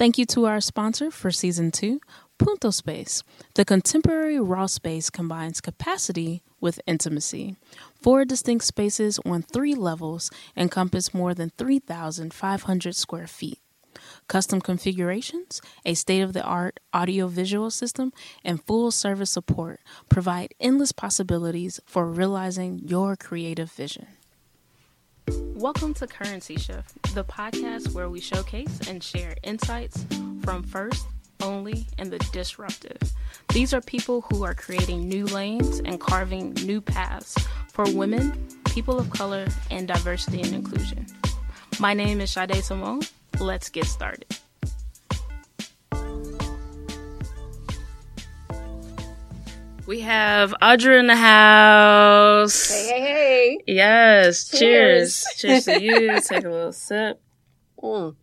Thank you to our sponsor for season two, Punto Space. The contemporary raw space combines capacity with intimacy. Four distinct spaces on three levels encompass more than 3,500 square feet. Custom configurations, a state of the art audiovisual system, and full service support provide endless possibilities for realizing your creative vision. Welcome to Currency Shift, the podcast where we showcase and share insights from first, only, and the disruptive. These are people who are creating new lanes and carving new paths for women, people of color, and diversity and inclusion. My name is Sade Simone. Let's get started. We have Audra in the house. Hey, hey, hey. Yes. Cheers. Cheers. Cheers, to you. Take a little sip. Mm.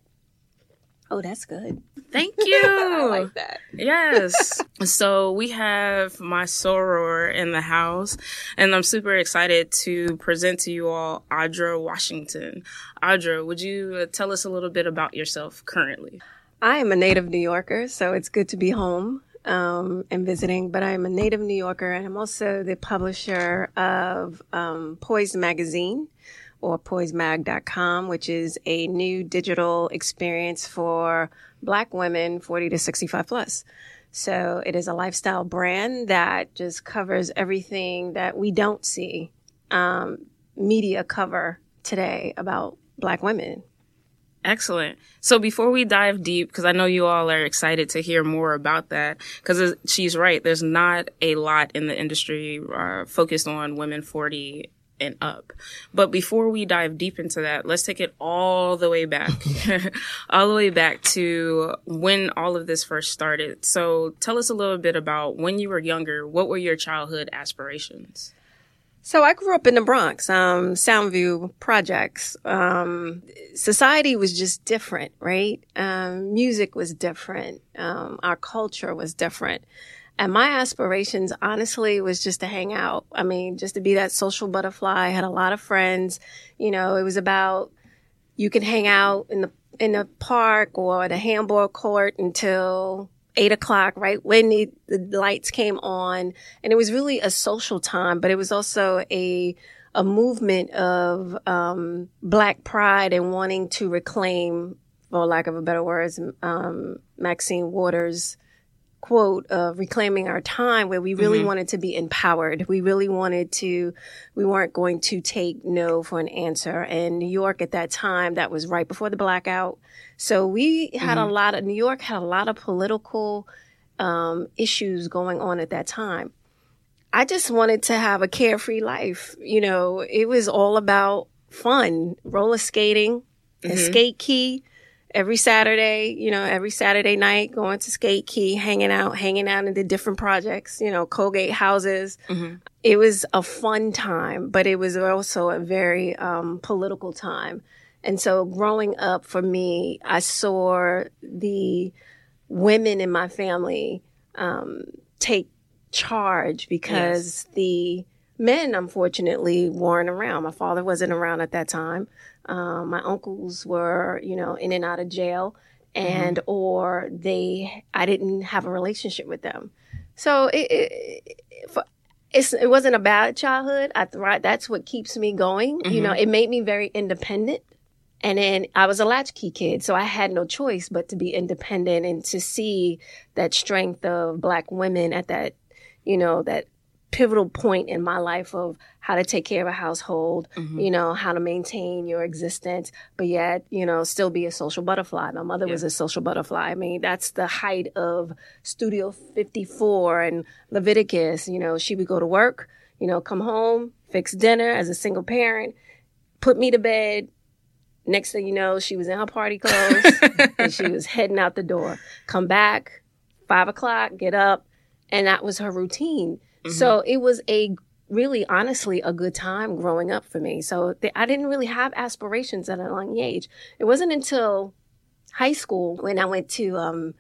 Oh, that's good. Thank you. I like that. Yes. so we have my soror in the house, and I'm super excited to present to you all Audra Washington. Audra, would you uh, tell us a little bit about yourself currently? I am a native New Yorker, so it's good to be home um, and visiting. But I'm a native New Yorker, and I'm also the publisher of um, Poise Magazine or poisemag.com, which is a new digital experience for Black women 40 to 65 plus. So it is a lifestyle brand that just covers everything that we don't see um, media cover today about Black women. Excellent. So before we dive deep, because I know you all are excited to hear more about that, because she's right. There's not a lot in the industry uh, focused on women 40 and up. But before we dive deep into that, let's take it all the way back, all the way back to when all of this first started. So tell us a little bit about when you were younger. What were your childhood aspirations? So I grew up in the Bronx, um, Soundview projects. Um, society was just different, right? Um, music was different. Um, our culture was different. And my aspirations, honestly, was just to hang out. I mean, just to be that social butterfly. I had a lot of friends. You know, it was about you can hang out in the in the park or the handball court until eight o'clock, right when the, the lights came on, and it was really a social time. But it was also a a movement of um, black pride and wanting to reclaim, for lack of a better words, um, Maxine Waters' quote of reclaiming our time where we really Mhm. wanted to be empowered. We really wanted to, we weren't going to take no for an answer. And New York at that time, that was right before the blackout. So we had a lot of, New York had a lot of political um, issues going on at that time. I just wanted to have a carefree life. You know, it was all about fun, roller skating, Mhm. skate key every Saturday, you know, every Saturday night, going to skate key, hanging out, hanging out in the different projects, you know, Colgate houses. Mhm. It was a fun time, but it was also a very um, political time. And so growing up for me, I saw the women in my family um, take charge because the men, unfortunately, weren't around. My father wasn't around at that time. Um, my uncles were, you know, in and out of jail, and or they, I didn't have a relationship with them. So it, it, it, for, it's, it wasn't a bad childhood. I. That's what keeps me going. You know, it made me very independent. And then I was a latchkey kid, so I had no choice but to be independent and to see that strength of black women at that, you know, that pivotal point in my life of how to take care of a household, Mhm. you know, how to maintain your existence, but yet, you know, still be a social butterfly. My mother was a social butterfly. I mean, that's the height of Studio 54 and Leviticus. You know, she would go to work, you know, come home, fix dinner as a single parent, put me to bed. Next thing you know, she was in her party clothes and she was heading out the door. Come back, five o'clock, get up, and that was her routine. So it was a really, honestly, a good time growing up for me. So th- I didn't really have aspirations at a young age. It wasn't until high school when I went to um,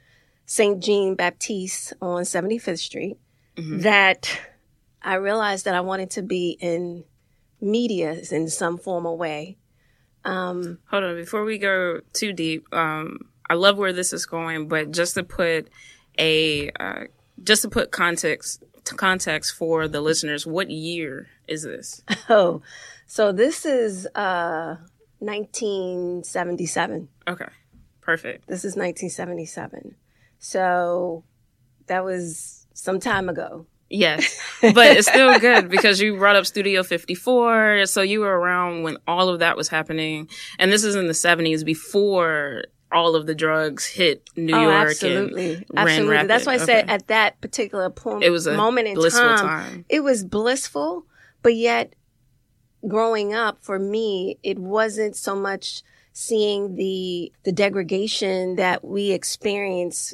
St. Jean Baptiste on 75th Street Mhm. that I realized that I wanted to be in media in some formal way. Um, Hold on, before we go too deep, um, I love where this is going, but just to put a uh, just to put context context for the listeners, what year is this? Oh, so this is uh 1977. Okay. Perfect. This is 1977. So that was some time ago. Yes, but it's still good because you brought up Studio 54. So you were around when all of that was happening. And this is in the 70s before all of the drugs hit New oh, York. Absolutely. absolutely. That's why I okay. said at that particular point, it was a moment in time, time, it was blissful, but yet growing up for me, it wasn't so much seeing the, the degradation that we experience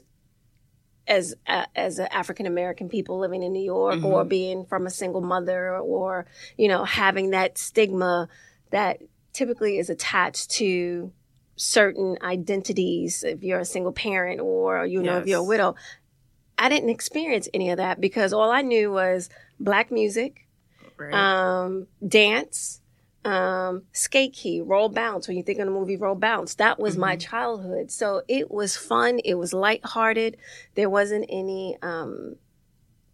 as uh, as African American people living in New York mm-hmm. or being from a single mother or you know having that stigma that typically is attached to certain identities if you're a single parent or you know yes. if you're a widow I didn't experience any of that because all I knew was black music right. um, dance um, skate key, roll bounce. When you think of the movie Roll Bounce, that was mm-hmm. my childhood. So it was fun. It was lighthearted. There wasn't any um,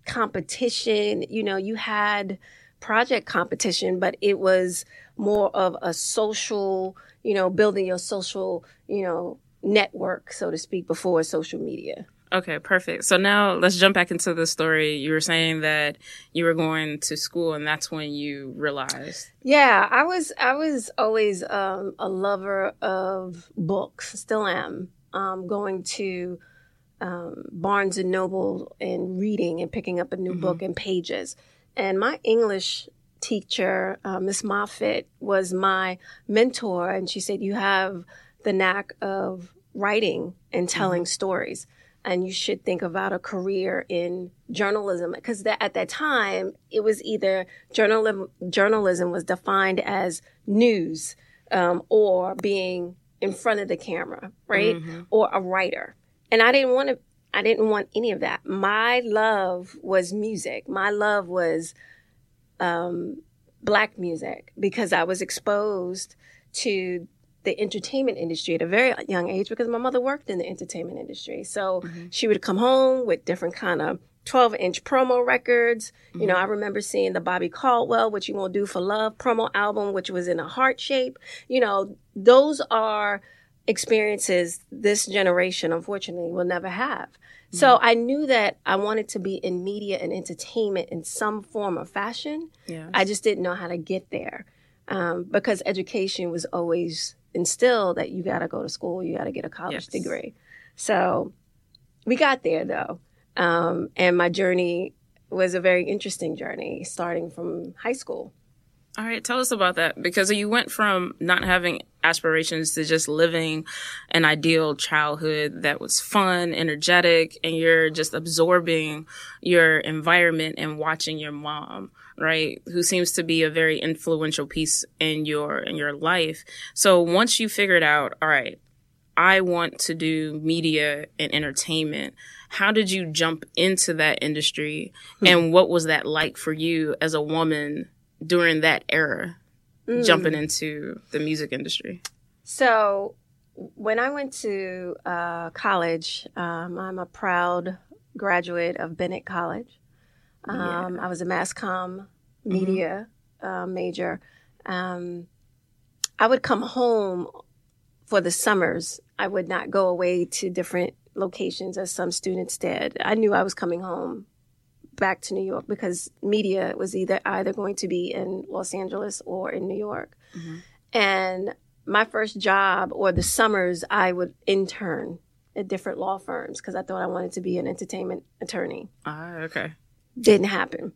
competition. You know, you had project competition, but it was more of a social, you know, building your social, you know, network, so to speak, before social media. Okay, perfect. So now let's jump back into the story. You were saying that you were going to school and that's when you realized. Yeah, I was I was always um, a lover of books, still am. Um, going to um, Barnes and Noble and reading and picking up a new mm-hmm. book and pages. And my English teacher, uh, Miss Moffitt, was my mentor, and she said, "You have the knack of writing and telling mm-hmm. stories." and you should think about a career in journalism because at that time it was either journalism journalism was defined as news um, or being in front of the camera right mm-hmm. or a writer and i didn't want to i didn't want any of that my love was music my love was um, black music because i was exposed to the entertainment industry at a very young age because my mother worked in the entertainment industry. So mm-hmm. she would come home with different kind of 12 inch promo records. Mm-hmm. You know, mm-hmm. I remember seeing the Bobby Caldwell, What You Gonna Do for Love promo album, which was in a heart shape. You know, those are experiences this generation, unfortunately, will never have. Mm-hmm. So I knew that I wanted to be in media and entertainment in some form or fashion. Yes. I just didn't know how to get there. Um, because education was always instilled that you got to go to school, you got to get a college yes. degree. So we got there though. Um, and my journey was a very interesting journey starting from high school. All right, tell us about that because you went from not having aspirations to just living an ideal childhood that was fun, energetic, and you're just absorbing your environment and watching your mom right? Who seems to be a very influential piece in your in your life. So once you figured out all right i want to do media and entertainment how did you jump into that industry? Mm-hmm. and what was that like for you as a woman during that era mm. jumping into the music industry so when i went to uh, college um, i'm a proud graduate of bennett college um, yeah. I was a mass comm media mm-hmm. uh, major. Um, I would come home for the summers. I would not go away to different locations as some students did. I knew I was coming home back to New York because media was either either going to be in Los Angeles or in New York. Mm-hmm. And my first job or the summers I would intern at different law firms because I thought I wanted to be an entertainment attorney. Ah, okay. Didn't happen.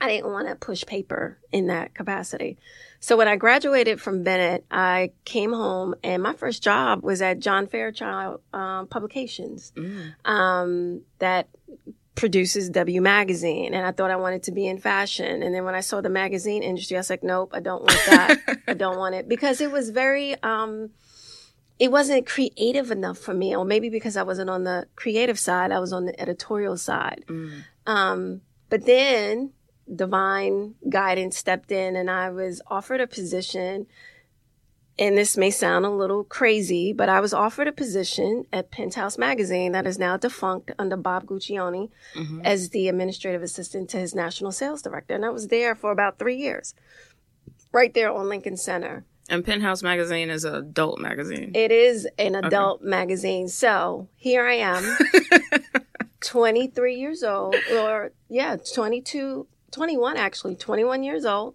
I didn't want to push paper in that capacity. So when I graduated from Bennett, I came home and my first job was at John Fairchild um, Publications mm. um, that produces W Magazine. And I thought I wanted to be in fashion. And then when I saw the magazine industry, I was like, nope, I don't want that. I don't want it because it was very, um, it wasn't creative enough for me, or maybe because I wasn't on the creative side, I was on the editorial side. Mm. Um, but then divine guidance stepped in and I was offered a position and this may sound a little crazy, but I was offered a position at Penthouse Magazine that is now defunct under Bob Guccione Mhm. as the administrative assistant to his national sales director. And I was there for about three years, right there on Lincoln Center. And Penthouse Magazine is an adult magazine. It is an adult magazine. So here I am, 23 years old, or yeah, 22, 21 actually, 21 years old,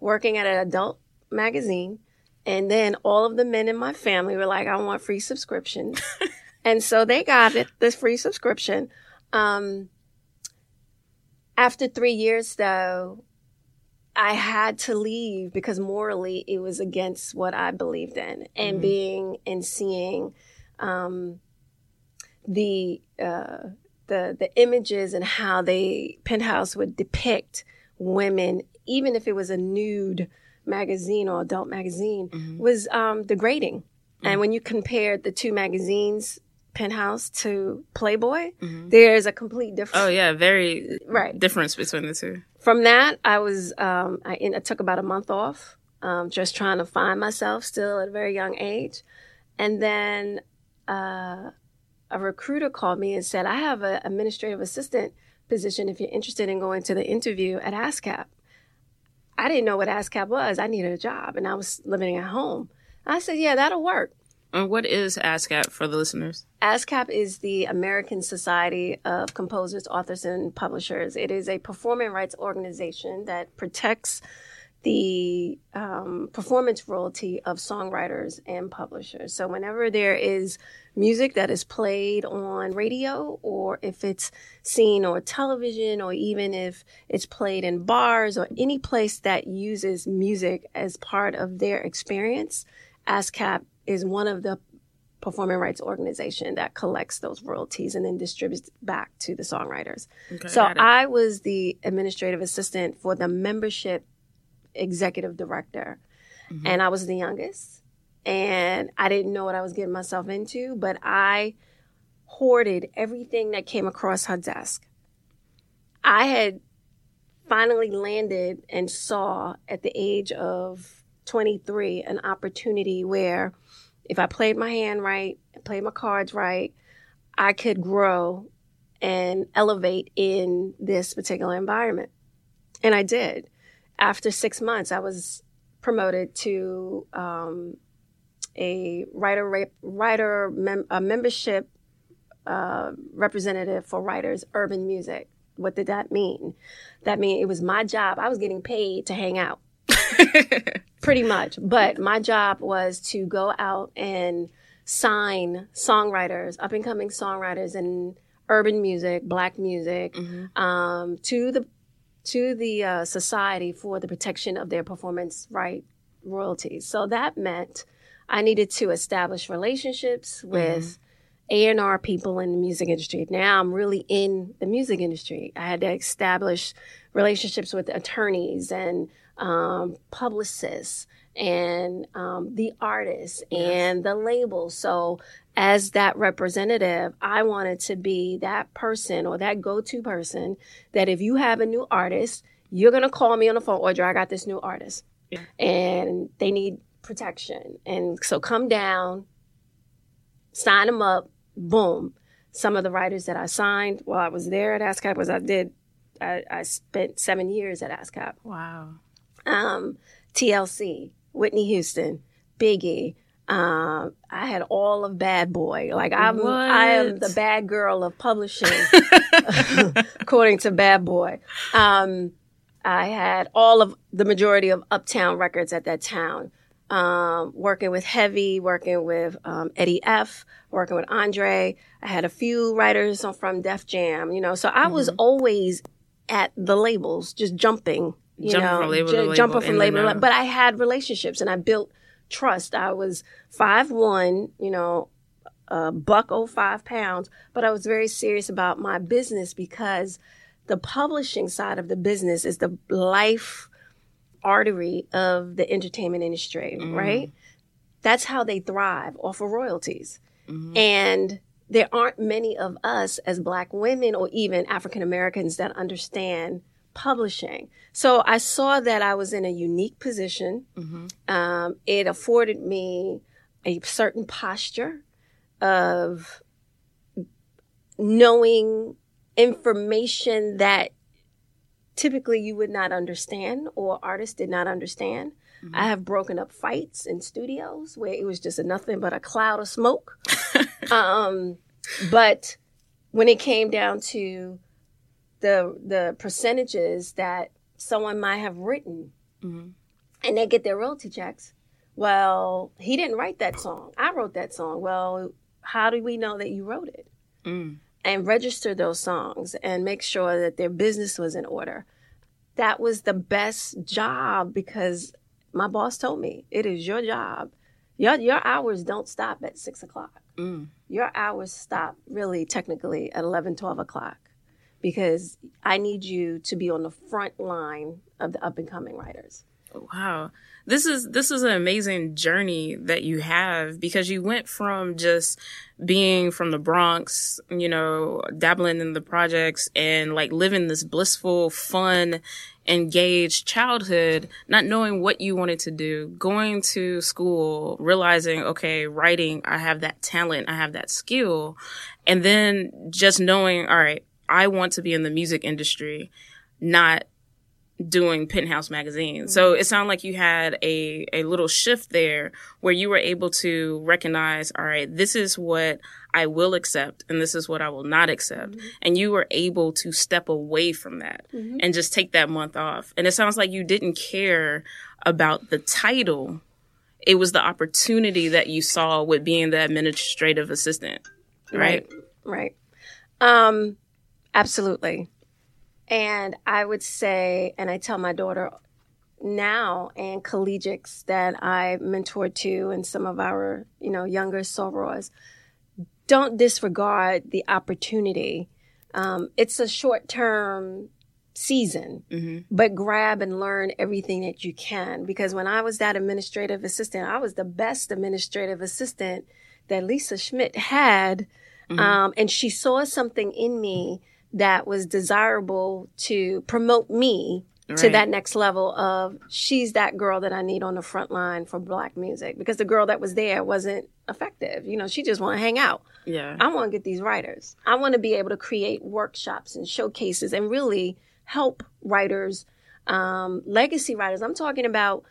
working at an adult magazine. And then all of the men in my family were like, I want free subscriptions. and so they got it, this free subscription. Um, after three years, though, I had to leave because morally it was against what I believed in, and Mhm. being and seeing um, the uh, the the images and how they Penthouse would depict women, even if it was a nude magazine or adult magazine, Mhm. was um, degrading. Mm. And when you compared the two magazines, Penthouse to Playboy, Mhm. there's a complete difference. Oh yeah, very Right. difference between the two. From that, I was um, I, I took about a month off, um, just trying to find myself still at a very young age, and then uh, a recruiter called me and said, "I have an administrative assistant position. If you're interested in going to the interview at ASCAP." I didn't know what ASCAP was. I needed a job, and I was living at home. I said, "Yeah, that'll work." And what is ASCAP for the listeners? ASCAP is the American Society of Composers, Authors, and Publishers. It is a performing rights organization that protects the um, performance royalty of songwriters and publishers. So, whenever there is music that is played on radio, or if it's seen on television, or even if it's played in bars or any place that uses music as part of their experience, ASCAP is one of the performing rights organization that collects those royalties and then distributes back to the songwriters. Okay, so. I was the administrative assistant for the membership executive director. Mhm. And I was the youngest. And I didn't know what I was getting myself into, but I hoarded everything that came across her desk. I had finally landed and saw at the age of 23 an opportunity where if I played my hand right, played my cards right, I could grow and elevate in this particular environment. And I did. After six months, I was promoted to um, a writer writer mem- a membership uh, representative for writers urban music. What did that mean? That mean it was my job. I was getting paid to hang out pretty much. But my job was to go out and sign songwriters, up and coming songwriters in urban music, black music, Mhm. um, to the to the uh, society for the protection of their performance right royalties. So that meant I needed to establish relationships with A&R people in the music industry. Now I'm really in the music industry. I had to establish relationships with attorneys and um, publicists and um, the artists and the labels. So as that representative, I wanted to be that person or that go-to person that if you have a new artist, you're gonna call me on the phone, Audrey, I got this new artist. Yeah. And they need protection. And so come down, sign them up, boom. Some of the writers that I signed while I was there at ASCAP was I did I, I spent seven years at ASCAP. Wow. Um, TLC, Whitney Houston, Biggie. Um, I had all of Bad Boy. Like I'm, I am the bad girl of publishing, according to Bad Boy. Um, I had all of the majority of Uptown Records at that town. Um, working with Heavy, working with um, Eddie F, working with Andre. I had a few writers from Def Jam, you know. So I was always at the labels, just jumping, you Jumping know, from label ju- jumping from label. label. But I had relationships and I built trust. I was five one, you know, a buck oh five pounds, but I was very serious about my business because the publishing side of the business is the life artery of the entertainment industry, Mm. right? That's how they thrive off of royalties. Mhm. And there aren't many of us as black women or even African Americans that understand publishing. So I saw that I was in a unique position. Mm-hmm. Um, it afforded me a certain posture of knowing information that typically you would not understand or artists did not understand. Mm-hmm. I have broken up fights in studios where it was just a nothing but a cloud of smoke. um, but when it came down to the the percentages that someone might have written Mhm. and they get their royalty checks, well, he didn't write that song. I wrote that song. Well, how do we know that you wrote it? Mm. And register those songs and make sure that their business was in order. That was the best job because my boss told me it is your job. Your your hours don't stop at six o'clock. Mm. Your hours stop really technically at 11, 12 o'clock because I need you to be on the front line of the up and coming writers. Wow. This is this is an amazing journey that you have because you went from just being from the Bronx, you know, dabbling in the projects and like living this blissful, fun, engaged childhood, not knowing what you wanted to do, going to school, realizing, okay, writing, I have that talent, I have that skill, and then just knowing, all right, I want to be in the music industry, not doing Penthouse magazine. So mm-hmm. it sounded like you had a, a little shift there where you were able to recognize, all right, this is what I will accept and this is what I will not accept. Mm-hmm. And you were able to step away from that mm-hmm. and just take that month off. And it sounds like you didn't care about the title. It was the opportunity that you saw with being the administrative assistant, right? Right. Um, absolutely. And I would say, and I tell my daughter now and collegiates that I mentor to and some of our, you know, younger sorors, don't disregard the opportunity. Um, it's a short term season, Mm-hmm. but grab and learn everything that you can. Because when I was that administrative assistant, I was the best administrative assistant that Lisa Schmidt had. Um, and she saw something in me that was desirable to promote me to that next level of she's that girl that I need on the front line for black music because the girl that was there wasn't effective. You know, she just want to hang out. Yeah. I want to get these writers. I want to be able to create workshops and showcases and really help writers, um, legacy writers. I'm talking about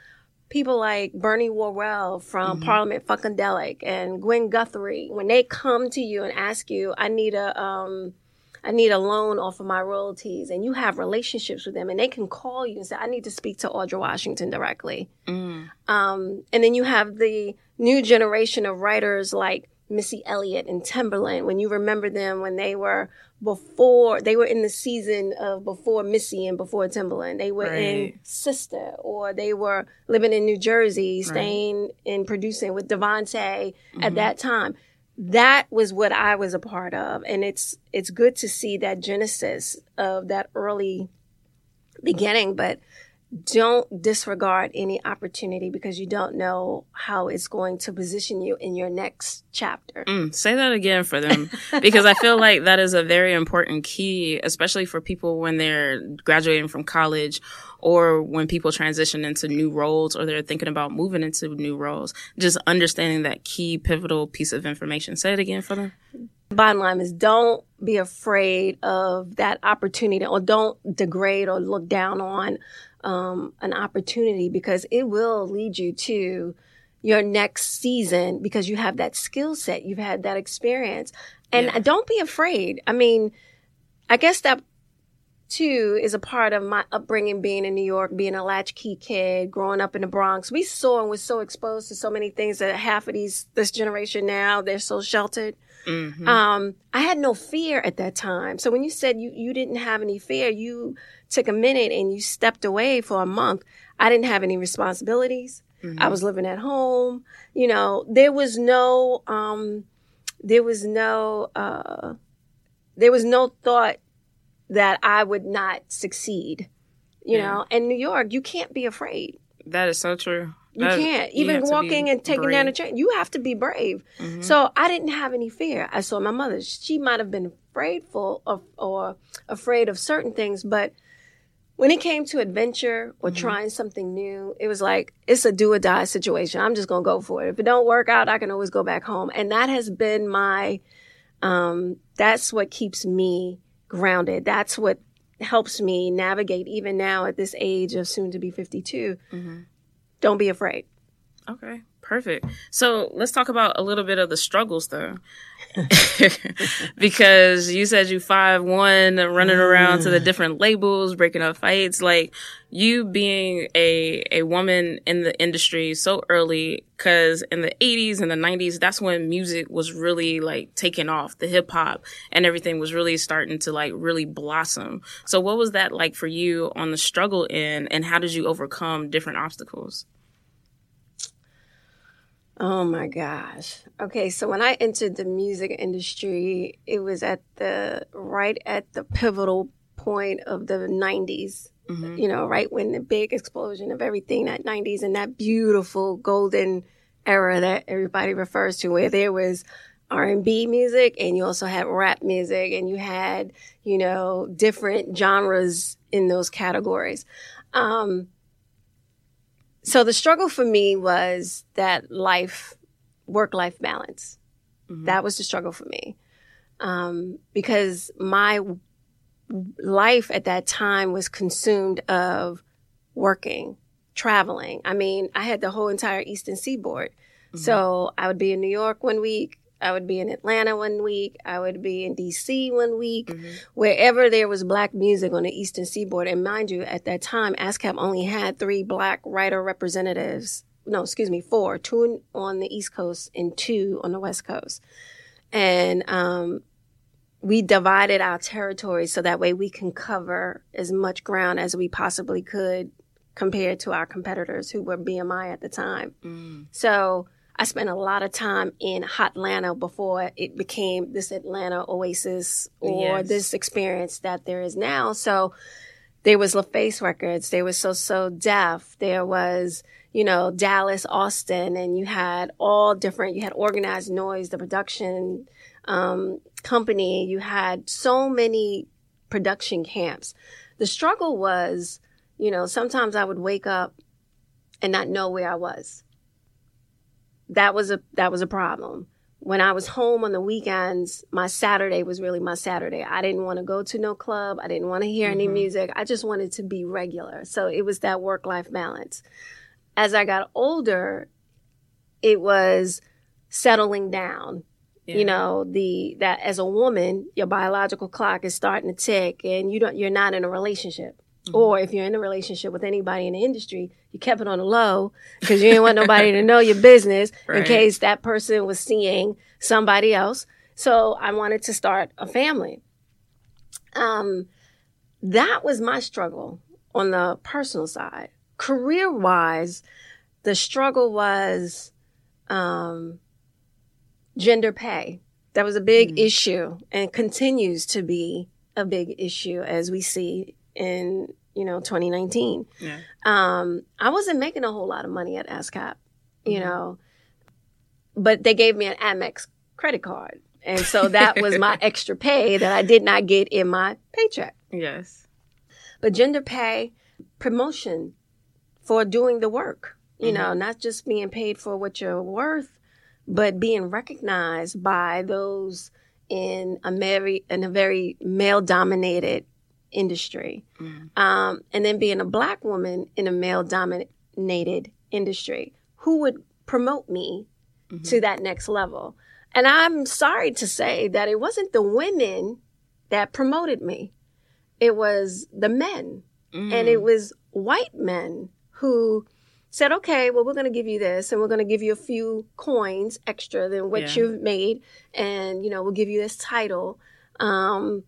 people like Bernie Worrell from Parliament Funkadelic and Gwen Guthrie. When they come to you and ask you, I need a, um, I need a loan off of my royalties, and you have relationships with them, and they can call you and say, I need to speak to Audra Washington directly. Mm. Um, and then you have the new generation of writers like Missy Elliott and Timbaland. When you remember them when they were before, they were in the season of before Missy and before Timbaland. They were in Sista, or they were living in New Jersey, staying and producing with DeVante at that time. That was what I was a part of, and it's it's good to see that genesis of that early beginning, but don't disregard any opportunity because you don't know how it's going to position you in your next chapter. Mm, say that again for them because I feel like that is a very important key, especially for people when they're graduating from college or when people transition into new roles or they're thinking about moving into new roles. Just understanding that key pivotal piece of information. Say it again for them. Bottom line is don't be afraid of that opportunity or don't degrade or look down on um, an opportunity because it will lead you to your next season because you have that skill set, you've had that experience. And Yeah. don't be afraid. I mean, I guess that too is a part of my upbringing being in New York, being a latchkey kid, growing up in the Bronx. We saw and was so exposed to so many things that half of these this generation now, they're so sheltered. Mhm. Um, I had no fear at that time. So when you said you, you didn't have any fear, you took a minute and you stepped away for a month. I didn't have any responsibilities. I was living at home. You know, there was no, um, there was no, uh, there was no thought that I would not succeed. You Yeah. know, in New York, you can't be afraid. That is so true. You That- can't. Even be walking and taking down a train, you have to be brave. So I didn't have any fear. I saw my mother. She might have been afraidful of or afraid of certain things, but when it came to adventure or Mm-hmm. trying something new, it was like it's a do or die situation. I'm just gonna go for it. If it don't work out, I can always go back home. And that has been my um that's what keeps me grounded. That's what helps me navigate even now at this age of soon to be 52. Mm-hmm. Don't be afraid. Okay, perfect. So let's talk about a little bit of the struggles though. because you said you five one running around to the mm. different labels, breaking up fights, like you being a a woman in the industry so early cuz in the 80s and the 90s that's when music was really like taking off, the hip hop and everything was really starting to like really blossom. So what was that like for you on the struggle end and how did you overcome different obstacles? Oh my gosh. Okay, so when I entered the music industry, it was at the right at the pivotal point of the 90s. Mhm. You know, right when the big explosion of everything that 90s and that beautiful golden era that everybody refers to where there was R&B music and you also had rap music and you had, you know, different genres in those categories. Um so the struggle for me was that life work life balance. Mhm. that was the struggle for me. Um, because my life at that time was consumed of working traveling. I mean i had the whole entire eastern seaboard. So i would be in new york one week i would be in atlanta one week. I would be in dc one week. Mhm. wherever there was black music on the eastern seaboard. And mind you at that time ascap only had three black writer representatives. No excuse me four. Two on the east coast and two on the west coast. And um, we divided our territory so that way we can cover as much ground as we possibly could compared to our competitors who were bmi at the time. Mm. so I spent a lot of time in Hot Atlanta before it became this Atlanta oasis or Yes. this experience that there is now. So there was LaFace Records, there was So So Def, there was, you know, Dallas Austin, and you had all different, you had Organized Noise, the production um, company, you had so many production camps. The struggle was, you know, sometimes I would wake up and not know where I was that was a that was a problem. When I was home on the weekends, my Saturday was really my Saturday. I didn't want to go to no club. I didn't want to hear any Mhm. music. I just wanted to be regular. So it was that work life balance. As I got older, it was settling down. You know, the that as a woman, your biological clock is starting to tick and you don't you're not in a relationship. Mhm. Or if you're in a relationship with anybody in the industry, you kept it on the low because you didn't want nobody to know your business in case that person was seeing somebody else. So I wanted to start a family. Um, that was my struggle on the personal side. Career wise, the struggle was um, gender pay. That was a big Mm. issue and continues to be a big issue as we see in you know 2019 Yeah. um i wasn't making a whole lot of money at ascap you Mhm. know but they gave me an amex credit card and so that was my extra pay that i did not get in my paycheck Yes. but gender pay promotion for doing the work you know not just being paid for what you're worth but being recognized by those in a very in a very male dominated industry Mm. um, and then being a black woman in a male dominated industry who would promote me Mhm. to that next level and i'm sorry to say that it wasn't the women that promoted me it was the men Mm. and it was white men who said, okay, well, we're going to give you this and we're going to give you a few coins extra than what Yeah. you've made. And, you know, we'll give you this title. Um,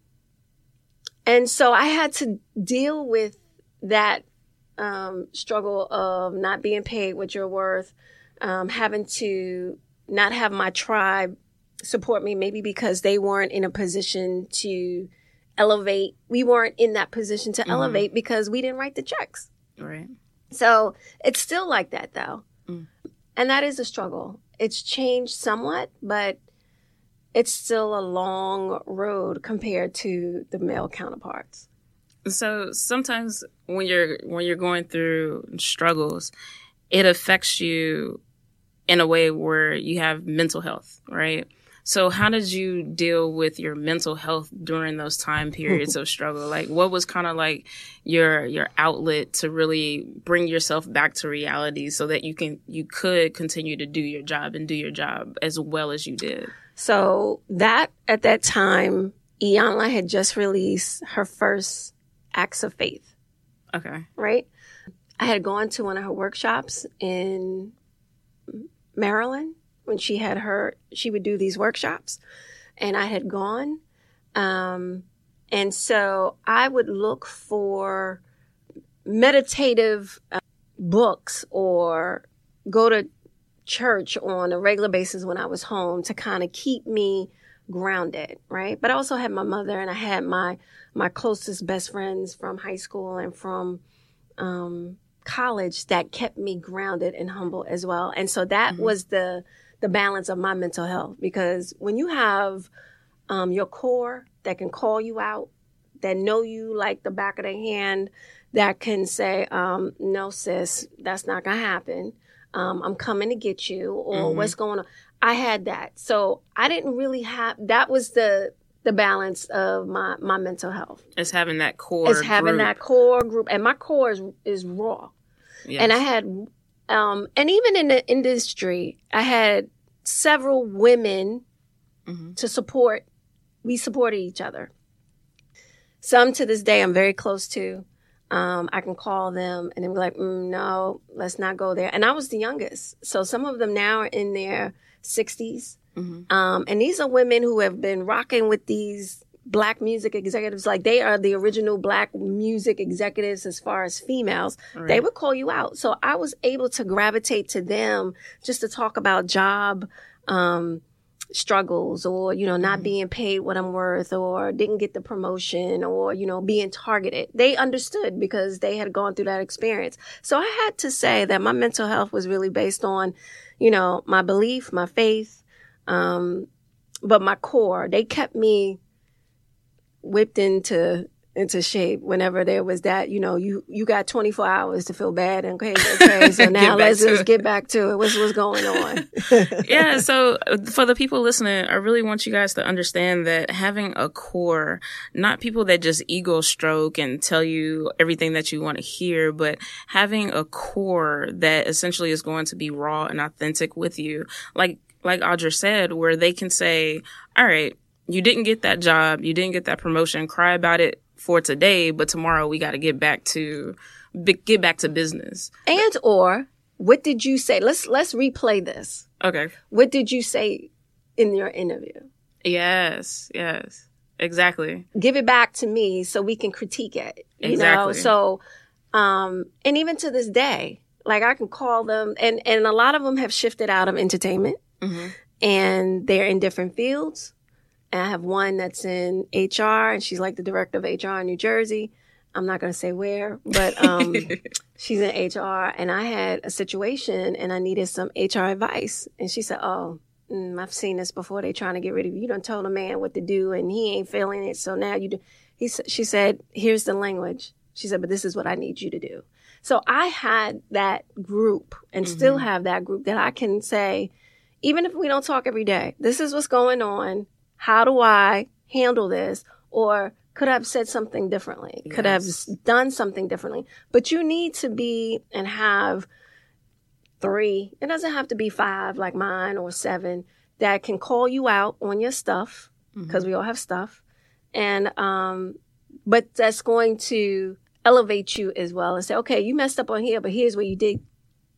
and so I had to deal with that um, struggle of not being paid what you're worth, um, having to not have my tribe support me, maybe because they weren't in a position to elevate. We weren't in that position to Mhm. elevate because we didn't write the checks. Right. So it's still like that though. Mm. And that is a struggle. It's changed somewhat, but it's still a long road compared to the male counterparts. So sometimes when you're when you're going through struggles, it affects you in a way where you have mental health, right? So how did you deal with your mental health during those time periods of struggle? Like what was kind of like your your outlet to really bring yourself back to reality so that you can you could continue to do your job and do your job as well as you did? So that at that time, Iyanla had just released her first Acts of Faith. Okay. Right? I had gone to one of her workshops in Maryland when she had her, she would do these workshops, and I had gone. Um, and so I would look for meditative uh, books or go to church on a regular basis when I was home to kind of keep me grounded, right? But I also had my mother and I had my my closest best friends from high school and from um, college that kept me grounded and humble as well. And so that mm-hmm. was the the balance of my mental health because when you have um, your core that can call you out, that know you like the back of their hand, that can say, um, "No, sis, that's not gonna happen. Um, I'm coming to get you," or mm-hmm. "What's going on?" I had that, so I didn't really have. That was the the balance of my my mental health. It's having that core. It's having group. that core group, and my core is is raw. Yes. And I had um, and even in the industry, I had several women mm-hmm. to support. We supported each other. Some to this day I'm very close to. Um, I can call them and they'll be like, mm, no, let's not go there. And I was the youngest. So some of them now are in their 60s. Mm-hmm. Um, and these are women who have been rocking with these black music executives, like they are the original black music executives as far as females, right. they would call you out. So I was able to gravitate to them just to talk about job, um, struggles or, you know, not mm-hmm. being paid what I'm worth or didn't get the promotion or, you know, being targeted. They understood because they had gone through that experience. So I had to say that my mental health was really based on, you know, my belief, my faith, um, but my core, they kept me whipped into into shape whenever there was that you know you you got 24 hours to feel bad and okay okay so now let's just get back to it. What's what's going on? Yeah so uh, for the people listening i really want you guys to understand that having a core not people that just ego stroke and tell you everything that you want to hear but having a core that essentially is going to be raw and authentic with you. Like like audra said where they can say all right you didn't get that job, you didn't get that promotion, cry about it for today, but tomorrow we got to get back to get back to business. And or what did you say? Let's let's replay this. Okay. What did you say in your interview? Yes, yes. Exactly. Give it back to me so we can critique it. You exactly. know? So um and even to this day, like I can call them and and a lot of them have shifted out of entertainment. Mm-hmm. And they're in different fields and I have one that's in HR, and she's like the director of HR in New Jersey. I'm not going to say where, but um, she's in HR. And I had a situation, and I needed some HR advice. And she said, "Oh, mm, I've seen this before. They're trying to get rid of you. You don't told a man what to do, and he ain't feeling it. So now you do." He she said, "Here's the language." She said, "But this is what I need you to do." So I had that group, and mm-hmm. still have that group that I can say, even if we don't talk every day, this is what's going on how do I handle this? Or could I have said something differently? Yes. Could I have done something differently? But you need to be and have three, it doesn't have to be five like mine or seven, that can call you out on your stuff, because mm-hmm. we all have stuff. And, um, but that's going to elevate you as well and say, okay, you messed up on here, but here's where you did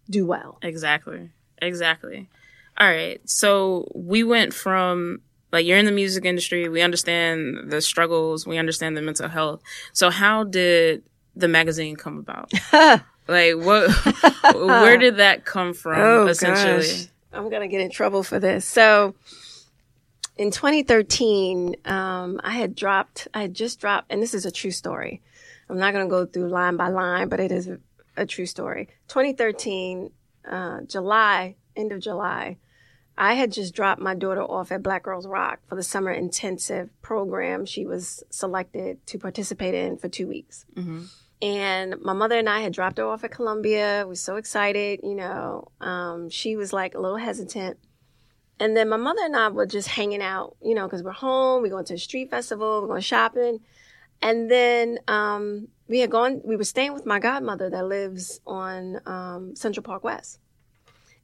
do well. Exactly. Exactly. All right. So we went from like you're in the music industry. We understand the struggles. We understand the mental health. So how did the magazine come about? like what, where did that come from oh, essentially? Gosh. I'm going to get in trouble for this. So in 2013, um, I had dropped, I had just dropped, and this is a true story. I'm not going to go through line by line, but it is a, a true story. 2013, uh, July, end of July, I had just dropped my daughter off at Black Girls Rock for the summer intensive program she was selected to participate in for two weeks. Mm-hmm. And my mother and I had dropped her off at Columbia. We were so excited, you know. Um, she was like a little hesitant. And then my mother and I were just hanging out, you know, because we're home, we're going to a street festival, we're going shopping. And then um, we had gone, we were staying with my godmother that lives on um, Central Park West.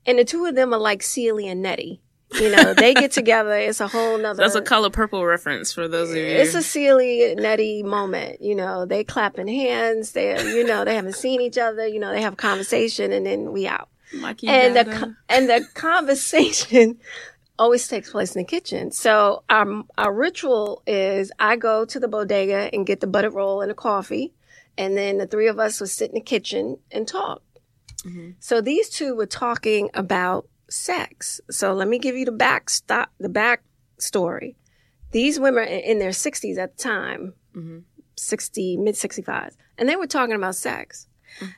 And the two of them are like Celie and Nettie. You know, they get together. It's a whole nother. That's a color purple reference for those of you. It's a Celie Nettie moment. You know, they clapping hands. They, you know, they haven't seen each other. You know, they have a conversation and then we out. Like and the and the conversation always takes place in the kitchen. So our our ritual is I go to the bodega and get the butter roll and a coffee, and then the three of us would sit in the kitchen and talk. Mm-hmm. So these two were talking about sex. So let me give you the back stop, the back story. These women are in their 60s at the time, mm-hmm. 60, mid 65s, and they were talking about sex. Mm-hmm.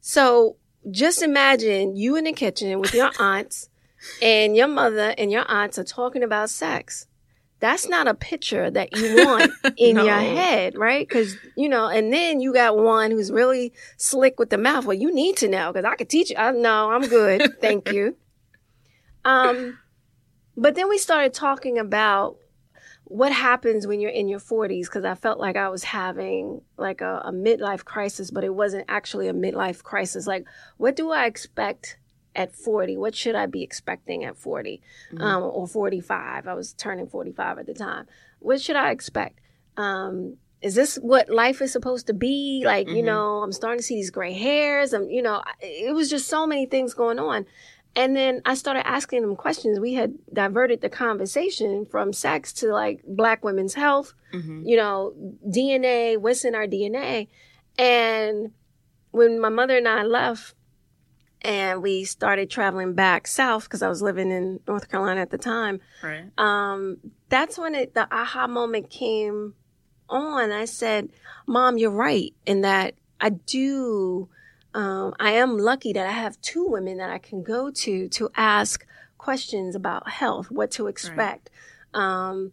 So just imagine you in the kitchen with your aunts and your mother and your aunts are talking about sex that's not a picture that you want in no. your head, right? Because, you know, and then you got one who's really slick with the mouth. Well, you need to know because I could teach you. I know I'm good. Thank you. Um, but then we started talking about what happens when you're in your 40s because I felt like I was having like a, a midlife crisis, but it wasn't actually a midlife crisis. Like, what do I expect at 40 what should i be expecting at 40 mm-hmm. um, or 45 i was turning 45 at the time. What should i expect? Um, is this what life is supposed to be? Like mm-hmm. you know i'm starting to see these gray hairs i'm you know it was just so many things going on. And then i started asking them questions. We had diverted the conversation from sex to like black women's health mm-hmm. you know dna what's in our dna and when my mother and i left and we started traveling back south because I was living in North Carolina at the time. Right. Um, that's when it, the aha moment came on. I said, "Mom, you're right in that I do. Um, I am lucky that I have two women that I can go to to ask questions about health, what to expect." Right. Um,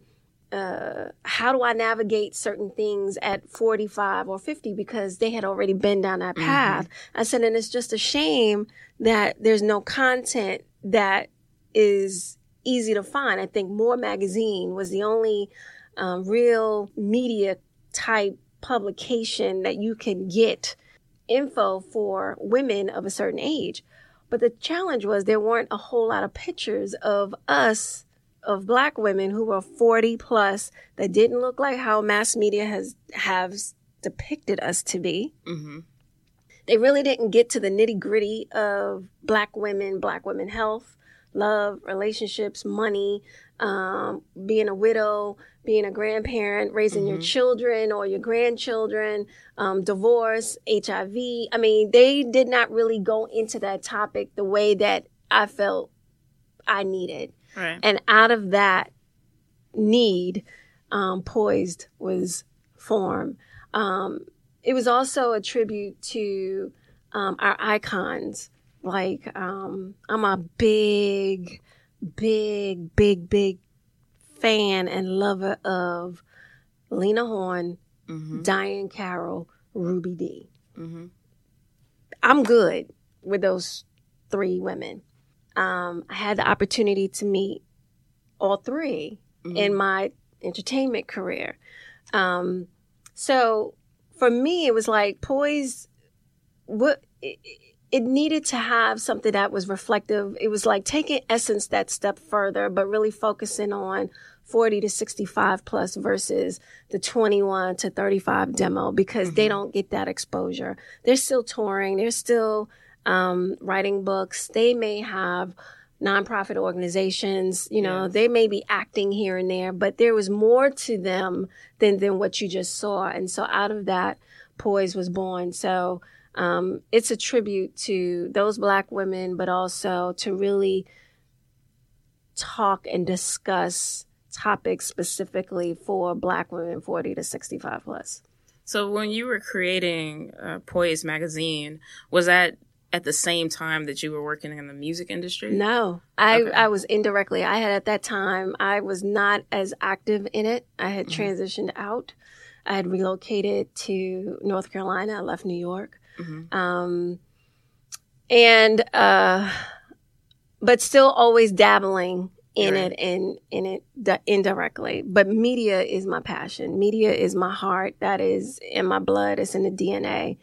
uh, how do I navigate certain things at 45 or 50 because they had already been down that mm-hmm. path. Mm-hmm. I said, and it's just a shame that there's no content that is easy to find. I think More Magazine was the only um, real media type publication that you can get info for women of a certain age. But the challenge was there weren't a whole lot of pictures of us of black women who were 40 plus that didn't look like how mass media has have depicted us to be. Mm-hmm. They really didn't get to the nitty gritty of black women, black women health, love, relationships, money, um, being a widow, being a grandparent, raising mm-hmm. your children or your grandchildren, um, divorce, HIV. I mean, they did not really go into that topic the way that I felt I needed. Right. And out of that need, um, Poised was form. Um, it was also a tribute to um, our icons. Like, um, I'm a big, big, big, big fan and lover of Lena Horne, mm-hmm. Diahann Carroll, Ruby Dee. Mm-hmm. I'm good with those three women um, I had the opportunity to meet all 3 mm-hmm. in my entertainment career. Um, so for me, it was like poise. What it, it needed to have something that was reflective. It was like taking essence that step further, but really focusing on 40 to 65 plus versus the 21 to 35 demo because mm-hmm. they don't get that exposure. They're still touring. They're still um, writing books. They may have nonprofit organizations, you know, they may be acting here and there, but there was more to them than, than what you just saw. And so out of that, Poise was born. So, um, it's a tribute to those black women, but also to really talk and discuss topics specifically for black women 40 to 65 plus. So when you were creating uh, Poise magazine, was that at the same time that you were working in the music industry? No, I, okay. I was indirectly. I had at that time, I was not as active in it. I had mm-hmm. transitioned out. I had relocated to North Carolina. I left New York. Mm-hmm. Um, and, uh, but still always dabbling in right. it and in it indirectly. But media is my passion. Media is my heart. That is in my blood. It's in the DNA.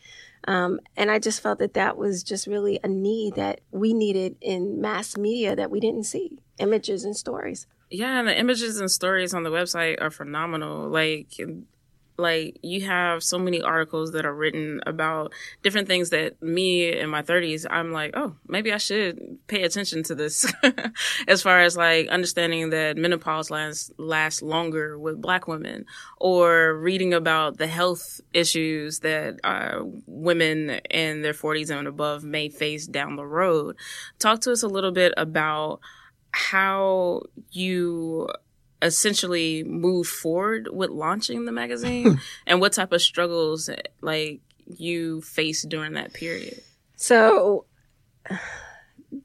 Um, and I just felt that that was just really a need that we needed in mass media that we didn't see images and stories. Yeah, and the images and stories on the website are phenomenal. Like like you have so many articles that are written about different things that me in my 30s i'm like oh maybe i should pay attention to this. As far as like understanding that menopause lasts lasts longer with black women or reading about the health issues that uh, women in their 40s and above may face down the road. Talk to us a little bit about how you essentially move forward with launching the magazine? And what type of struggles like you faced during that period? So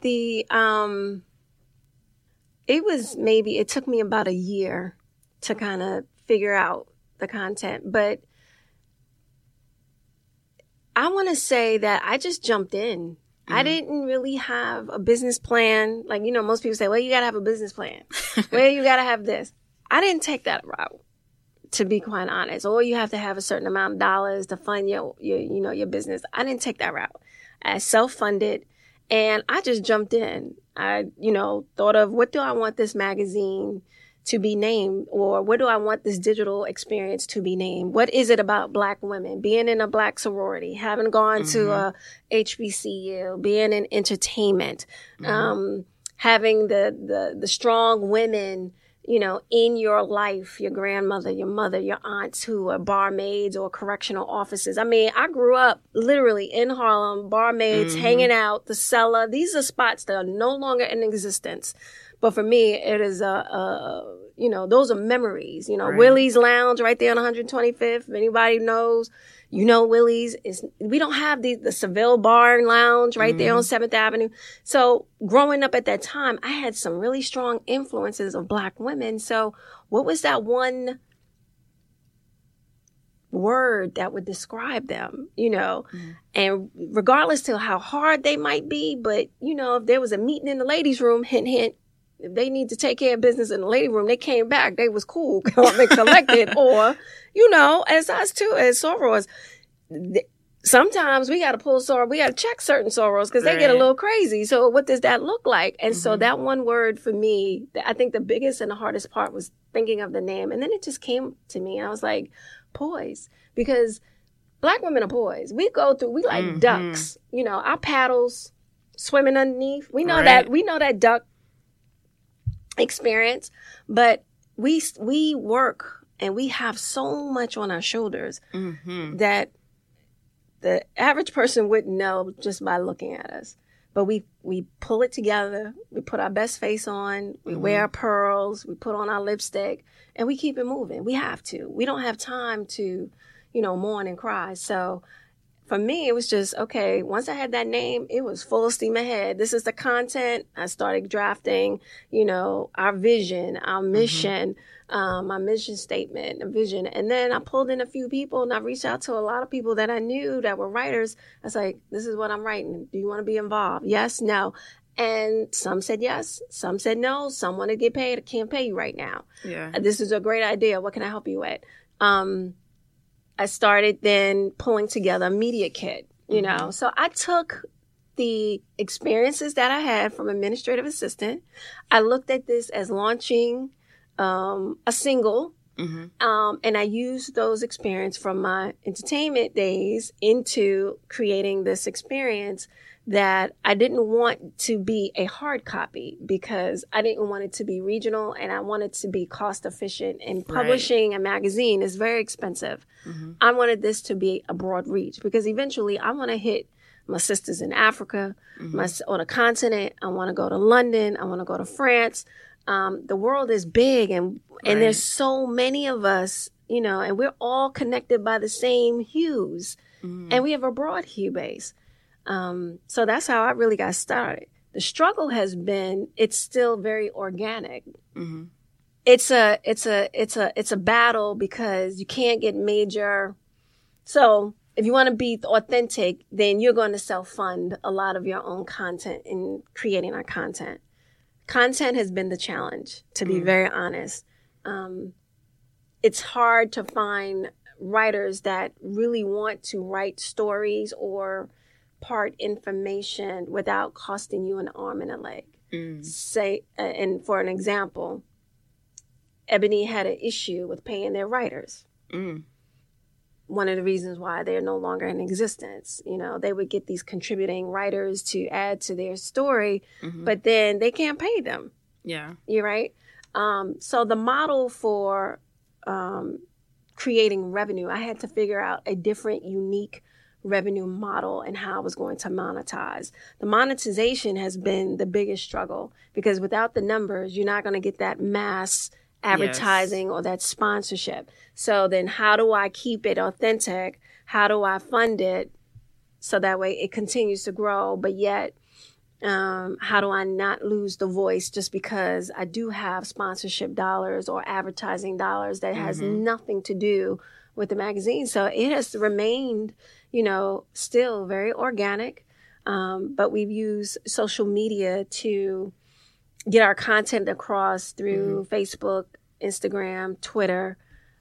the um it was maybe it took me about a year to kind of figure out the content but i want to say that i just jumped in Mm-hmm. I didn't really have a business plan. Like, you know, most people say, well, you got to have a business plan. well, you got to have this. I didn't take that route, to be quite honest. Or you have to have a certain amount of dollars to fund your, your you know, your business. I didn't take that route. I self-funded and I just jumped in. I, you know, thought of what do I want this magazine to be named or what do I want this digital experience to be named? What is it about black women? Being in a black sorority, having gone mm-hmm. to a HBCU, being in entertainment, mm-hmm. um, having the, the, the strong women, you know, in your life, your grandmother, your mother, your aunts who are barmaids or correctional officers. I mean, I grew up literally in Harlem, barmaids, mm-hmm. hanging out, the cellar. These are spots that are no longer in existence. But for me, it is a, a you know, those are memories. You know, right. Willie's Lounge right there on 125th. If anybody knows, you know, Willie's is, we don't have the, the Seville Bar and Lounge right mm-hmm. there on 7th mm-hmm. Avenue. So growing up at that time, I had some really strong influences of black women. So what was that one word that would describe them, you know, mm-hmm. and regardless to how hard they might be, but you know, if there was a meeting in the ladies' room, hint, hint, they need to take care of business in the lady room, they came back. They was cool, they collected, or you know, as us too, as sorors. Sometimes we got to pull soror. We got to check certain sorors because they right. get a little crazy. So what does that look like? And mm-hmm. so that one word for me, I think the biggest and the hardest part was thinking of the name, and then it just came to me. I was like, poise, because black women are poise. We go through. We like mm-hmm. ducks. You know, our paddles swimming underneath. We know right. that. We know that duck experience, but we we work and we have so much on our shoulders mm-hmm. that the average person wouldn't know just by looking at us. But we we pull it together. We put our best face on. We mm-hmm. wear our pearls. We put on our lipstick, and we keep it moving. We have to. We don't have time to, you know, mourn and cry. So for me, it was just, okay, once I had that name, it was full steam ahead. This is the content. I started drafting, you know, our vision, our mm-hmm. mission, mm-hmm. um, my mission statement, a vision. And then I pulled in a few people and I reached out to a lot of people that I knew that were writers. I was like, this is what I'm writing. Do you want to be involved? Yes, no. And some said yes, some said no, some want to get paid. I can't pay you right now. Yeah. This is a great idea. What can I help you with? Um, I started then pulling together a media kit, you mm-hmm. know. So I took the experiences that I had from administrative assistant. I looked at this as launching um, a single. Mm-hmm. Um, and I used those experience from my entertainment days into creating this experience that I didn't want to be a hard copy because I didn't want it to be regional and I wanted to be cost efficient. And publishing right. a magazine is very expensive. Mm-hmm. I wanted this to be a broad reach because eventually I want to hit my sisters in Africa, mm-hmm. my on a continent. I want to go to London. I want to go to France. Um, the world is big and right. and there's so many of us, you know, and we're all connected by the same hues, mm-hmm. and we have a broad hue base. Um, so that's how I really got started. The struggle has been it's still very organic. Mm-hmm. It's a it's a it's a it's a battle because you can't get major. So if you want to be authentic, then you're going to self fund a lot of your own content in creating our content. Content has been the challenge, to be Mm. very honest. Um, it's hard to find writers that really want to write stories or part information without costing you an arm and a leg. Mm. Say, uh, and for an example, Ebony had an issue with paying their writers Mm. one of the reasons why they're no longer in existence. You know, they would get these contributing writers to add to their story, Mhm. but then they can't pay them. yeah. You're right. Um, so the model for um, creating revenue, I had to figure out a different, unique revenue model and how I was going to monetize. The monetization has been the biggest struggle because without the numbers, you're not going to get that mass advertising or that sponsorship. So then how do I keep it authentic? How do I fund it so that way it continues to grow, but yet um, how do I not lose the voice just because I do have sponsorship dollars or advertising dollars that has Mhm. nothing to do with the magazine? So it has remained, you know, still very organic. Um, but we've used social media to get our content across through Facebook, Instagram, Twitter,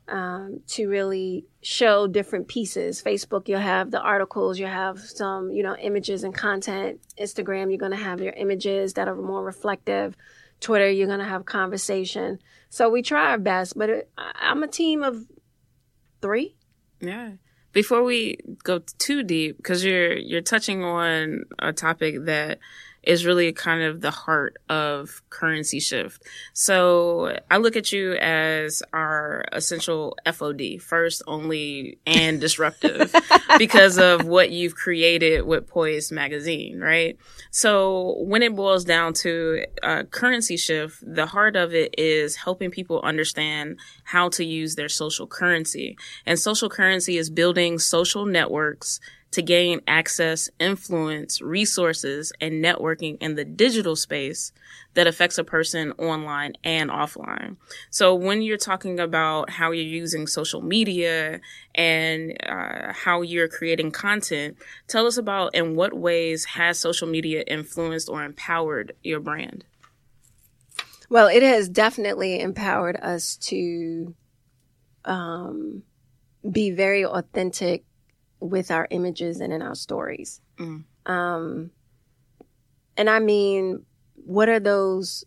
um, to really show different pieces. Facebook, you'll have the articles, you'll have some, you know, images and content. Instagram, you're going to have your images that are more reflective. Twitter, you're going to have conversation. So we try our best, but it, I'm a team of three. Yeah. Before we go too deep, because you're you're touching on a topic that is really kind of the heart of currency shift. So I look at you as our essential FOD, first, only, and disruptive, because of what you've created with Poised Magazine, right? So when it boils down to uh, currency shift, the heart of it is helping people understand how to use their social currency. And social currency is building social networks to gain access, influence, resources, and networking in the digital space that affects a person online and offline. So when you're talking about how you're using social media and uh, how you're creating content, tell us about in what ways has social media influenced or empowered your brand? Well, it has definitely empowered us to um, be very authentic with our images and in our stories. Mm. Um, and I mean, what are those?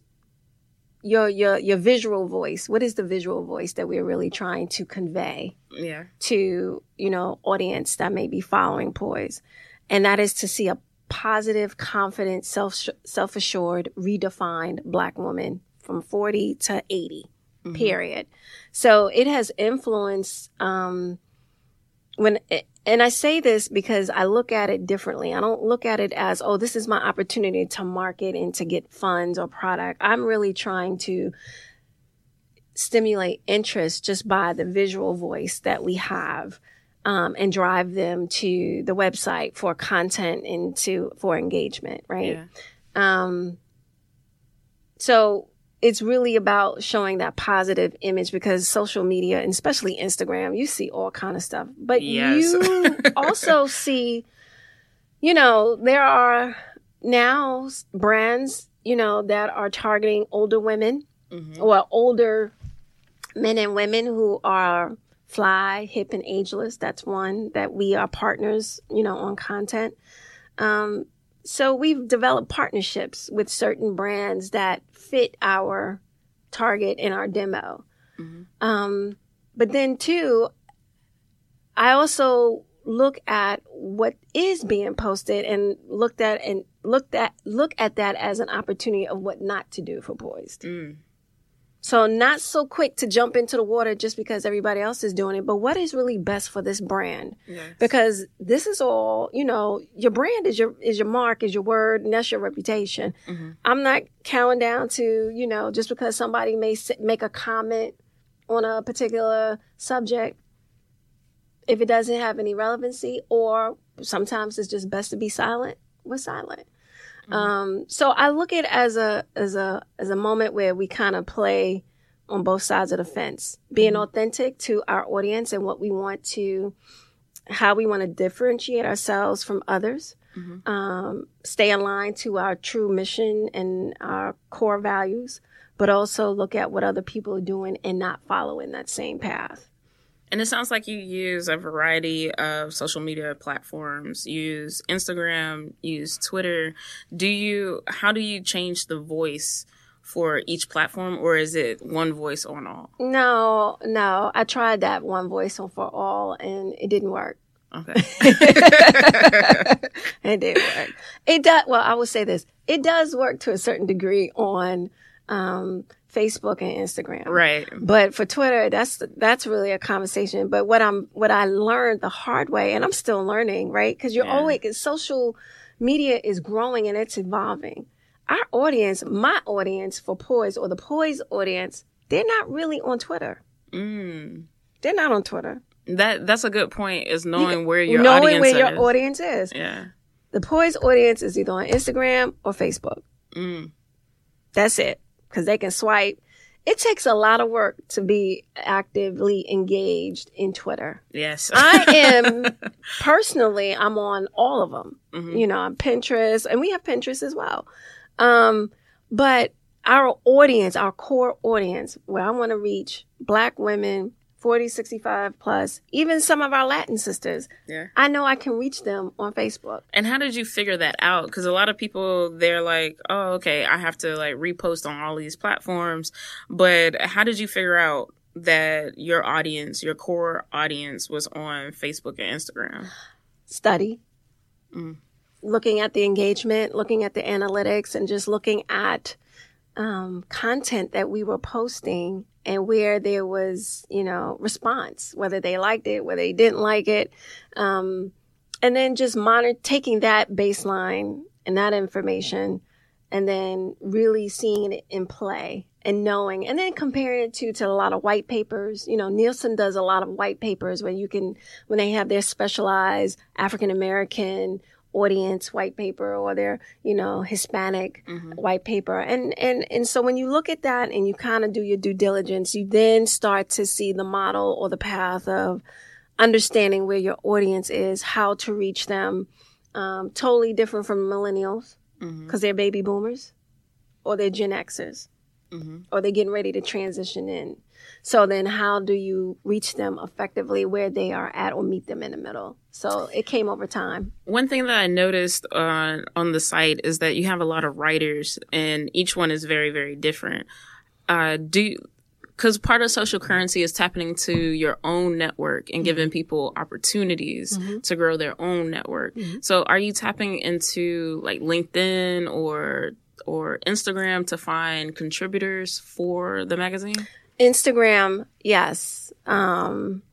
Your your your visual voice. What is the visual voice that we're really trying to convey Yeah. to you know audience that may be following Poise, and that is to see a positive, confident, self self assured, redefined Black woman from forty to 80 Mhm. period. So it has influenced um, when, and I say this because I look at it differently. I don't look at it as, oh, this is my opportunity to market and to get funds or product. I'm really trying to stimulate interest just by the visual voice that we have. Um, and drive them to the website for content and to for engagement, right? Yeah. Um, so it's really about showing that positive image because social media and especially Instagram, you see all kind of stuff. But Yes. you also see, you know, there are now brands, you know, that are targeting older women Mhm. or older men and women who are fly, hip, and ageless. That's one that we are partners, you know, on content. Um, so we've developed partnerships with certain brands that fit our target in our demo. Mhm. Um, but then too, I also look at what is being posted and looked at and looked at look at that as an opportunity of what not to do for poised. Mm. So not so quick to jump into the water just because everybody else is doing it, but what is really best for this brand? Yes. Because this is all, you know, your brand is your is your mark, is your word, and that's your reputation. Mhm. I'm not counting down to, you know, just because somebody may make a comment on a particular subject if it doesn't have any relevancy or sometimes it's just best to be silent. We're silent. Mm-hmm. Um, so I look at it as a as a as a moment where we kind of play on both sides of the fence, being mm-hmm. authentic to our audience and what we want to, how we want to differentiate ourselves from others. Mm-hmm. Um, stay aligned to our true mission and our core values, but also look at what other people are doing and not following that same path. And it sounds like you use a variety of social media platforms. You use Instagram, use Twitter. Do you how do you change the voice for each platform or is it one voice on all? No, no. I tried that one voice on for all and it didn't work. Okay. it didn't work. It does well, I will say this. It does work to a certain degree on um, Facebook and Instagram. Right. But for Twitter, that's that's really a conversation. But what I'm what I learned the hard way, and I'm still learning, right? Because you're yeah. always social media is growing and it's evolving. Our audience, my audience for Poise or the Poise audience, they're not really on Twitter. Mm. They're not on Twitter. That that's a good point. Is knowing you, where your knowing audience where is. your audience is. Yeah. The Poise audience is either on Instagram or Facebook. Mm. That's it because they can swipe. It takes a lot of work to be actively engaged in Twitter. Yes. I am personally, I'm on all of them. Mm-hmm. You know, I'm Pinterest and we have Pinterest as well. Um, but our audience, our core audience, where I want to reach black women, 40, 65 plus, even some of our Latin sisters. Yeah. I know I can reach them on Facebook. And how did you figure that out? Because a lot of people, they're like, oh, okay, I have to like repost on all these platforms. But how did you figure out that your audience, your core audience, was on Facebook and Instagram? Study. Mm. Looking at the engagement, looking at the analytics, and just looking at um, content that we were posting and where there was, you know, response, whether they liked it, whether they didn't like it. Um, and then just monitor, taking that baseline and that information and then really seeing it in play and knowing and then comparing it to to a lot of white papers you know nielsen does a lot of white papers where you can when they have their specialized african american audience white paper or their you know hispanic mm-hmm. white paper and and and so when you look at that and you kind of do your due diligence you then start to see the model or the path of understanding where your audience is how to reach them um, totally different from millennials because mm-hmm. they're baby boomers or they're gen xers mm-hmm. or they're getting ready to transition in so then how do you reach them effectively where they are at or meet them in the middle? So it came over time. One thing that I noticed on on the site is that you have a lot of writers and each one is very, very different. Uh, do because part of social currency is tapping into your own network and giving mm-hmm. people opportunities mm-hmm. to grow their own network. Mm-hmm. So are you tapping into like LinkedIn or or Instagram to find contributors for the magazine? Instagram, yes. Um,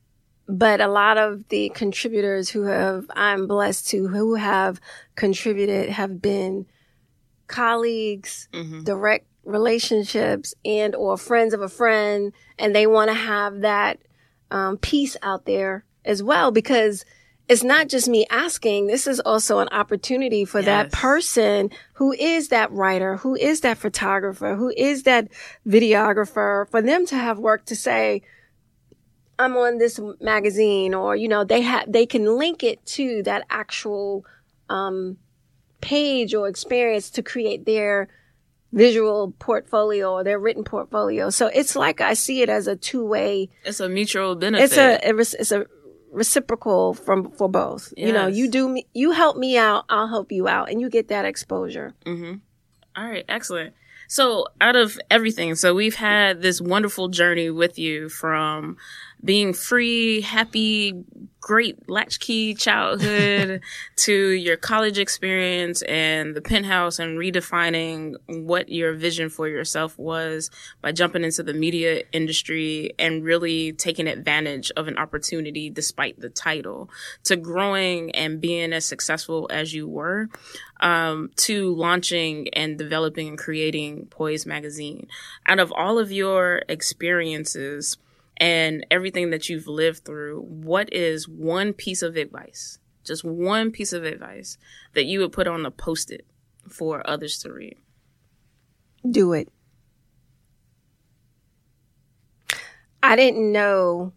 but a lot of the contributors who have, I'm blessed to, who have contributed have been colleagues, mm-hmm. direct relationships and or friends of a friend. And they want to have that, um, piece out there as well because it's not just me asking. This is also an opportunity for yes. that person who is that writer, who is that photographer, who is that videographer, for them to have work to say, I'm on this magazine or, you know, they have, they can link it to that actual, um, page or experience to create their visual portfolio or their written portfolio. So it's like I see it as a two way. It's a mutual benefit. It's a it's a reciprocal from for both. Yes. You know, you do me, you help me out, I'll help you out, and you get that exposure. Mm-hmm. All right, excellent. So, out of everything, so we've had this wonderful journey with you from being free, happy, great latchkey childhood to your college experience and the penthouse and redefining what your vision for yourself was by jumping into the media industry and really taking advantage of an opportunity despite the title to growing and being as successful as you were um, to launching and developing and creating Poise magazine. Out of all of your experiences, and everything that you've lived through, what is one piece of advice just one piece of advice that you would put on a post it for others to read. Do it. I didn't know,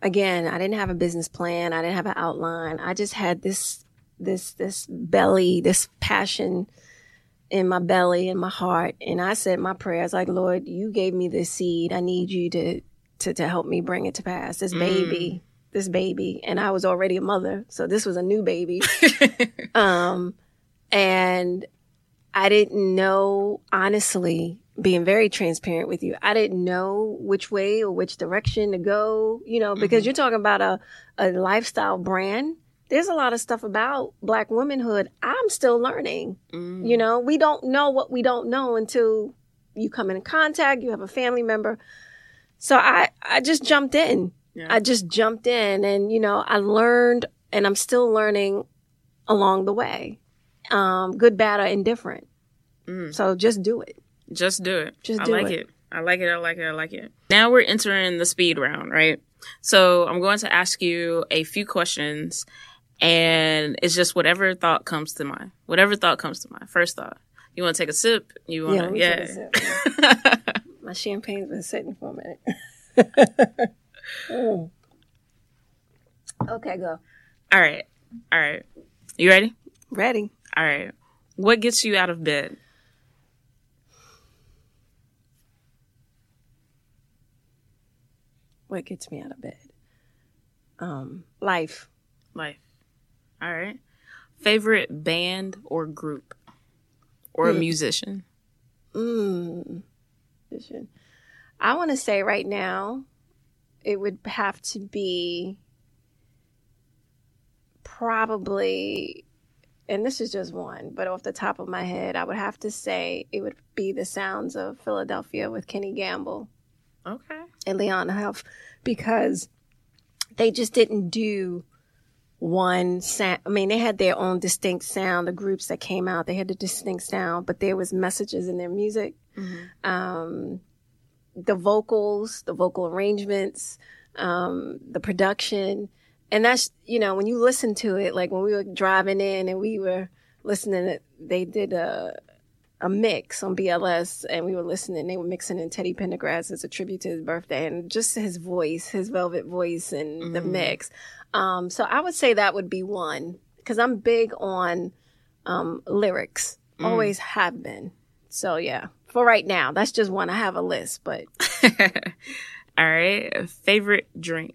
again, I didn't have a business plan. I didn't have an outline. I just had this, this, this belly, this passion in my belly, in my heart. And I said my prayers like, Lord, you gave me this seed. I need you to, to, to help me bring it to pass. This baby, mm. this baby. And I was already a mother. So this was a new baby. um, and I didn't know, honestly, being very transparent with you, I didn't know which way or which direction to go, you know, because mm-hmm. you're talking about a, a lifestyle brand. There's a lot of stuff about black womanhood I'm still learning. You mm. know, we don't know what we don't know until you come in contact, you have a family member. So I, I just jumped in. Yeah. I just jumped in and, you know, I learned and I'm still learning along the way. Um, good, bad, or indifferent. So just do it. Just do it. Just do I like it. it. I like it. I like it. I like it. Now we're entering the speed round, right? So I'm going to ask you a few questions and it's just whatever thought comes to mind. Whatever thought comes to mind. First thought. You want to take a sip? You want Yeah, to, me yeah. take a sip. My champagne's been sitting for a minute. Mm. Okay, go. All right. All right. You ready? Ready. All right. What gets you out of bed? What gets me out of bed? Um, life. Life. All right. Favorite band or group or Hmm. musician? Mm. Vision. I want to say right now, it would have to be probably, and this is just one, but off the top of my head, I would have to say it would be the sounds of Philadelphia with Kenny Gamble. Okay. and Leon Huff because they just didn't do one sound. I mean, they had their own distinct sound. The groups that came out, they had a distinct sound, but there was messages in their music. Um, the vocals, the vocal arrangements, um, the production. And that's, you know, when you listen to it, like when we were driving in and we were listening, to, they did a, a mix on BLS and we were listening. They were mixing in Teddy Pendergrass as a tribute to his birthday and just his voice, his velvet voice and the mix. Um, so I would say that would be one because I'm big on um, lyrics, always have been. So yeah, for right now, that's just one. I have a list, but All right. Favorite drink?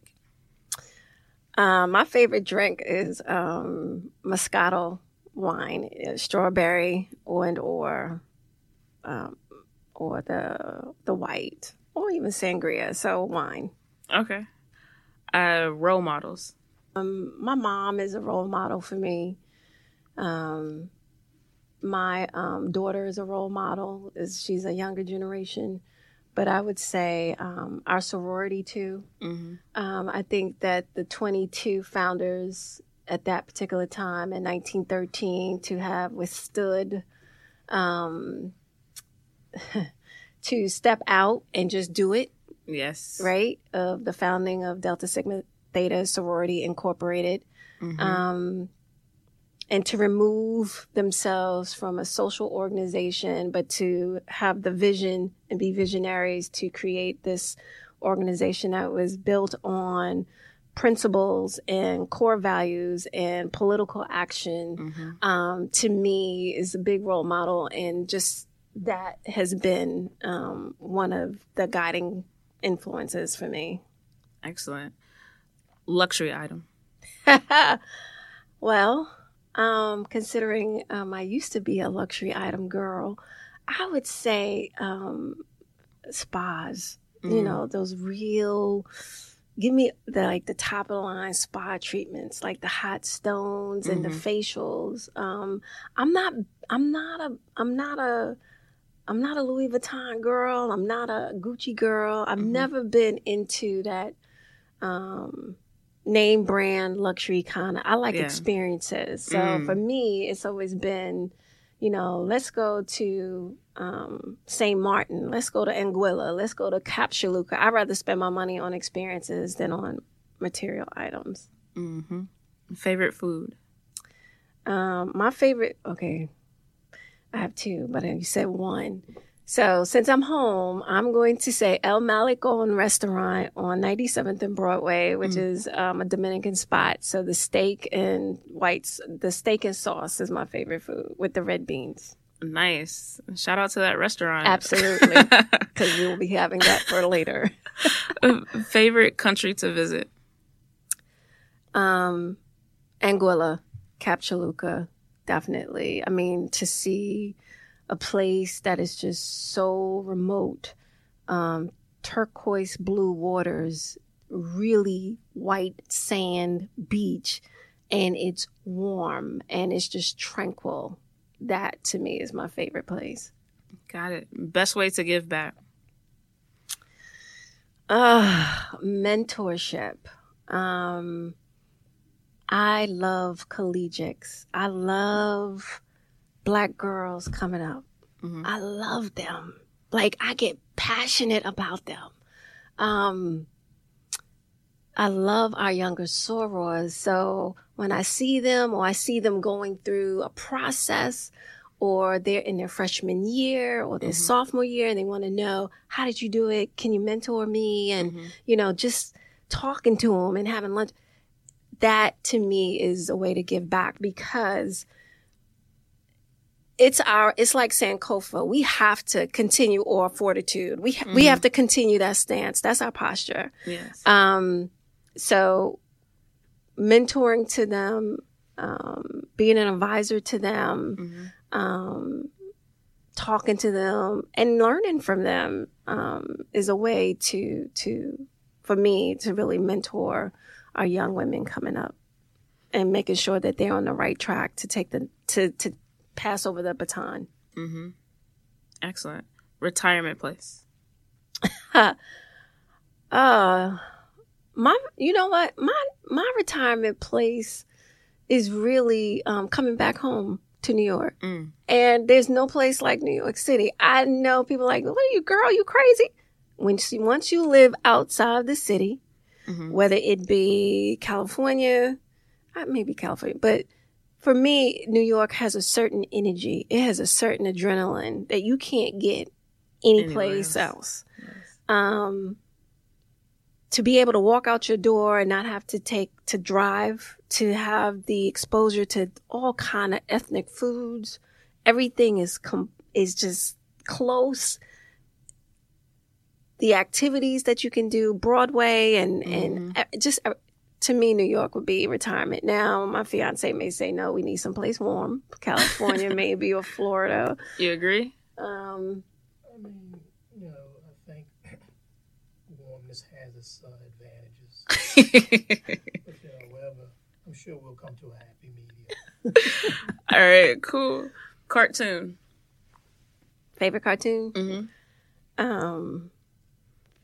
um, my favorite drink is um, Moscato wine, uh, strawberry and or um, or the the white or even sangria. So wine. Okay. Uh, role models. Um, my mom is a role model for me. Um, my um, daughter is a role model. Is she's a younger generation, but I would say um, our sorority too. hmm Um, I think that the 22 founders at that particular time in 1913 to have withstood, um, to step out and just do it, Yes. right? Of the founding of Delta Sigma Theta Sorority Incorporated. Mhm. And to remove themselves from a social organization, but to have the vision and be visionaries to create this organization that was built on principles and core values and political action, Mhm. um, to me is a big role model. And just that has been um, one of the guiding influences for me. Excellent. Luxury item. well, um, considering um, I used to be a luxury item girl, I would say um, spas. You Mm. know, those real. Give me the like the top of the line spa treatments, like the hot stones and the Mhm. facials. Um, I'm not. I'm not a. I'm not a. I'm not a Louis Vuitton girl. I'm not a Gucci girl. I've Mhm. never been into that um, name brand luxury kind of. I like Yeah. experiences. So Mm. for me, it's always been, you know, let's go to um, St. Martin. Let's go to Anguilla. Let's go to Cap Juluca. I'd rather spend my money on experiences than on material items. Mm-hmm. Favorite food? Um, my favorite. Okay, I have two, but you said one. So since I'm home, I'm going to say El Malecon Restaurant on 97th and Broadway, which mm. is um, a Dominican spot. So the steak and whites, the steak and sauce is my favorite food with the red beans. Nice. Shout out to that restaurant. Absolutely. Because we will be having that for later. favorite country to visit? Um, Anguilla, Cap Juluca, definitely. I mean, to see a place that is just so remote, um, turquoise blue waters, really white sand beach, and it's warm and it's just tranquil. That to me is my favorite place. Got it. Best way to give back. Uh, mentorship. Um, I love collegiates. I love black girls coming up. Mm-hmm. I love them. Like I get passionate about them. Um, I love our younger sorors. So when I see them or I see them going through a process or they're in their freshman year or their mm-hmm. sophomore year and they want to know, how did you do it? Can you mentor me? And, mm-hmm. you know, just talking to them and having lunch. That to me is a way to give back because it's our it's like sankofa we have to continue our fortitude we mm-hmm. we have to continue that stance that's our posture yes um so mentoring to them um being an advisor to them mm-hmm. um talking to them and learning from them um is a way to to for me to really mentor our young women coming up and making sure that they're on the right track to take the to to pass over the baton. Mm-hmm. Excellent. Retirement place. uh my you know what? My my retirement place is really um, coming back home to New York. Mm. And there's no place like New York City. I know people like, what are you, girl? You crazy? When she, once you live outside the city, mm-hmm. whether it be California, uh, maybe California, but for me, New York has a certain energy. It has a certain adrenaline that you can't get anyplace else. Yes. Um, to be able to walk out your door and not have to take to drive, to have the exposure to all kind of ethnic foods, everything is com- is just close. The activities that you can do, Broadway and mm-hmm. and just to me, New York would be retirement. Now, my fiance may say, no, we need someplace warm. California, maybe, or Florida. You agree? Um, I mean, you know, I think warmness has its uh, advantages. but, you know, whatever, I'm sure we'll come to a happy medium. All right, cool. Cartoon. Favorite cartoon? Mm-hmm. Um,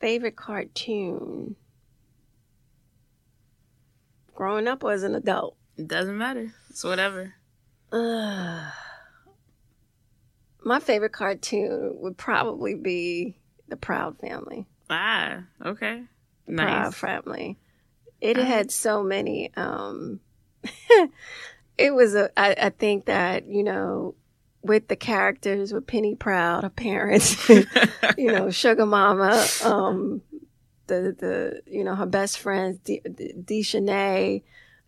favorite cartoon growing up or as an adult? It doesn't matter. It's whatever. Uh, my favorite cartoon would probably be The Proud Family. Ah, okay. The nice. Proud Family. It uh, had so many. Um, it was a. I, I think that you know with the characters with Penny Proud, her parents, you know, Sugar Mama, um, the the you know her best friend Dijonay.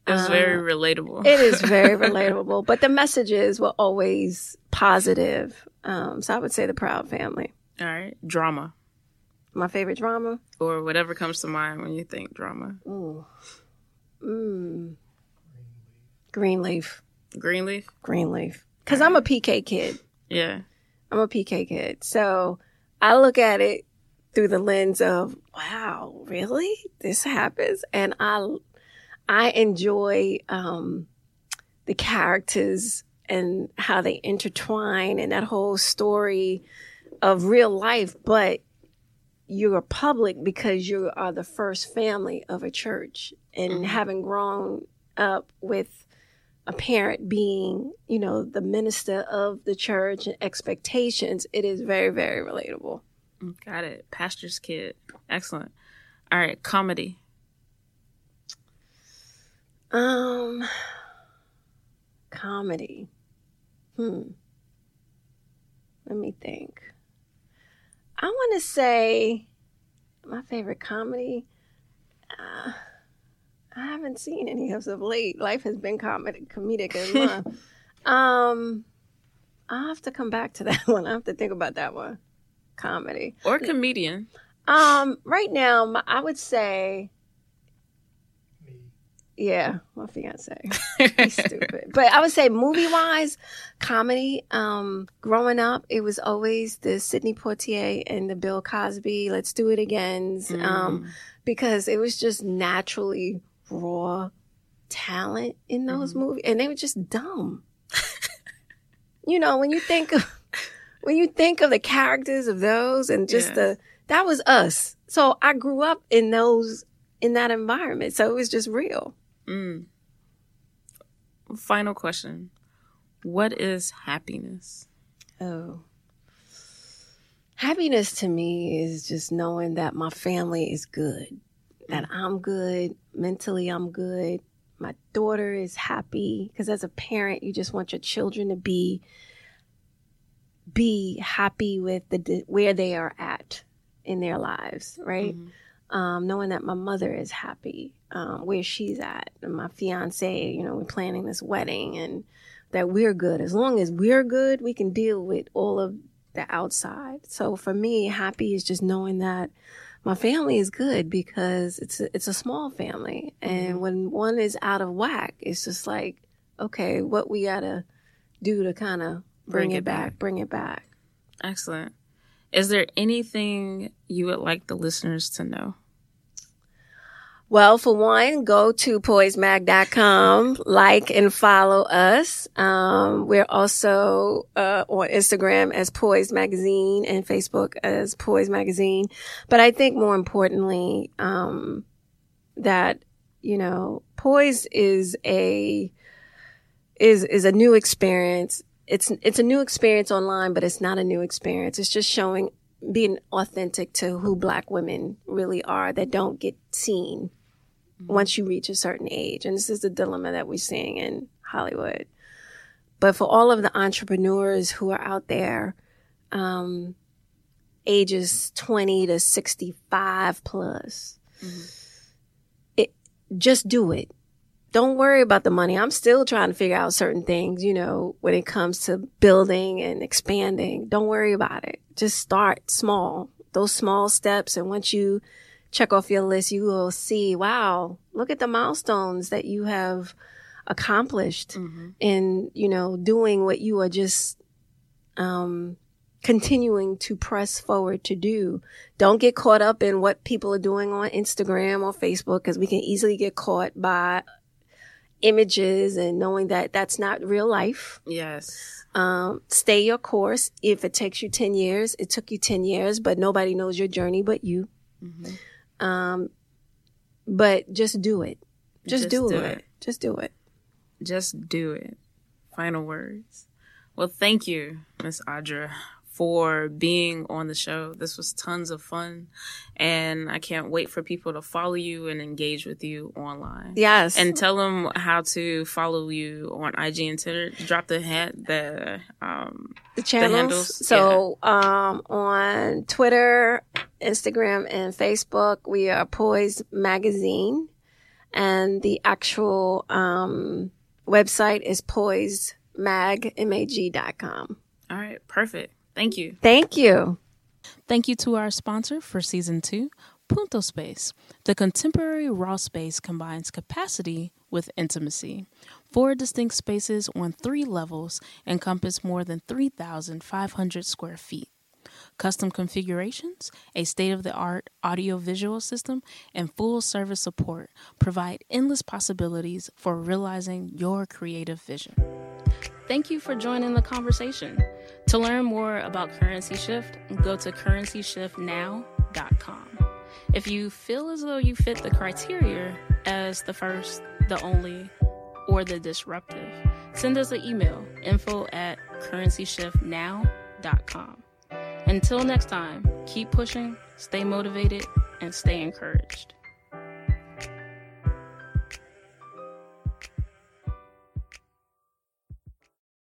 It was um, very relatable. it is very relatable, but the messages were always positive. Um, so I would say the Proud Family. All right, drama. My favorite drama, or whatever comes to mind when you think drama. Ooh. Mm. Greenleaf. Greenleaf. Greenleaf. Because I'm a PK kid. Yeah. I'm a PK kid, so I look at it through the lens of, wow, really? This happens? And I, I enjoy, um, the characters and how they intertwine and that whole story of real life, but you're public because you are the first family of a church and mm-hmm. having grown up with a parent being, you know, the minister of the church and expectations, it is very, very relatable. Got it. Pastor's kid. Excellent. All right, comedy. Um, comedy. Hmm. Let me think. I want to say my favorite comedy. Uh, I haven't seen any of of late. Life has been comedic, comedic as well. um, I have to come back to that one. I have to think about that one. Comedy or comedian. Um, right now, my, I would say, Me. yeah, my fiance. He's stupid, but I would say movie wise, comedy. Um, growing up, it was always the Sidney Poitier and the Bill Cosby. Let's do it again. Um, because it was just naturally raw talent in those movies, and they were just dumb. you know, when you think of when you think of the characters of those, and just the that was us. So I grew up in those in that environment, so it was just real. Mm. Final question. What is happiness? Oh. Happiness to me is just knowing that my family is good, that I'm good, mentally I'm good, my daughter is happy because as a parent you just want your children to be be happy with the where they are at in their lives, right? Um, knowing that my mother is happy um, where she's at, and my fiance, you know, we're planning this wedding, and that we're good. As long as we're good, we can deal with all of the outside. So for me, happy is just knowing that my family is good because it's a, it's a small family, and when one is out of whack, it's just like, okay, what we gotta do to kind of bring, Bring it, it back, back. bring it back. Excellent. Is there anything you would like the listeners to know? Well, for one, go to poisemag.com, like and follow us. Um, we're also uh, on Instagram as Poise Magazine and Facebook as Poise Magazine. But I think more importantly, um, that you know, Poise is a is is a new experience. It's it's a new experience online, but it's not a new experience. It's just showing being authentic to who black women really are that don't get seen once you reach a certain age. And this is the dilemma that we're seeing in Hollywood. But for all of the entrepreneurs who are out there, um, ages 20 to 65 plus, it, just do it. Don't worry about the money. I'm still trying to figure out certain things, you know, when it comes to building and expanding. Don't worry about it. Just start small. Those small steps. And once you check off your list, you will see, wow, look at the milestones that you have accomplished in, you know, doing what you are just, um, continuing to press forward to do. Don't get caught up in what people are doing on Instagram or Facebook because we can easily get caught by images and knowing that that's not real life. Yes. Um, stay your course. If it takes you 10 years, it took you 10 years, but nobody knows your journey but you. Um, but just do it. Just, Just do, do it. it. Just do it. Just do it. Final words. Well, thank you, Miss Audra, for being on the show. This was tons of fun, and I can't wait for people to follow you and engage with you online. Yes. And tell them how to follow you on IG and Twitter. Drop the hand, the um, the channels. handles, so um, on Twitter, Instagram, and Facebook, we are Poise Magazine, and the actual um, website is poisemag.com. All right, perfect. Thank you. Thank you. Thank you to our sponsor for season two, Punto Space. The contemporary raw space combines capacity with intimacy. Four distinct spaces on three levels encompass more than 3,500 square feet. Custom configurations, a state of the art audiovisual system, and full service support provide endless possibilities for realizing your creative vision. Thank you for joining the conversation. To learn more about Currency Shift, go to currencyshiftnow.com. If you feel as though you fit the criteria as the first, the only, or the disruptive, send us an email info at currencyshiftnow.com. Until next time, keep pushing, stay motivated, and stay encouraged.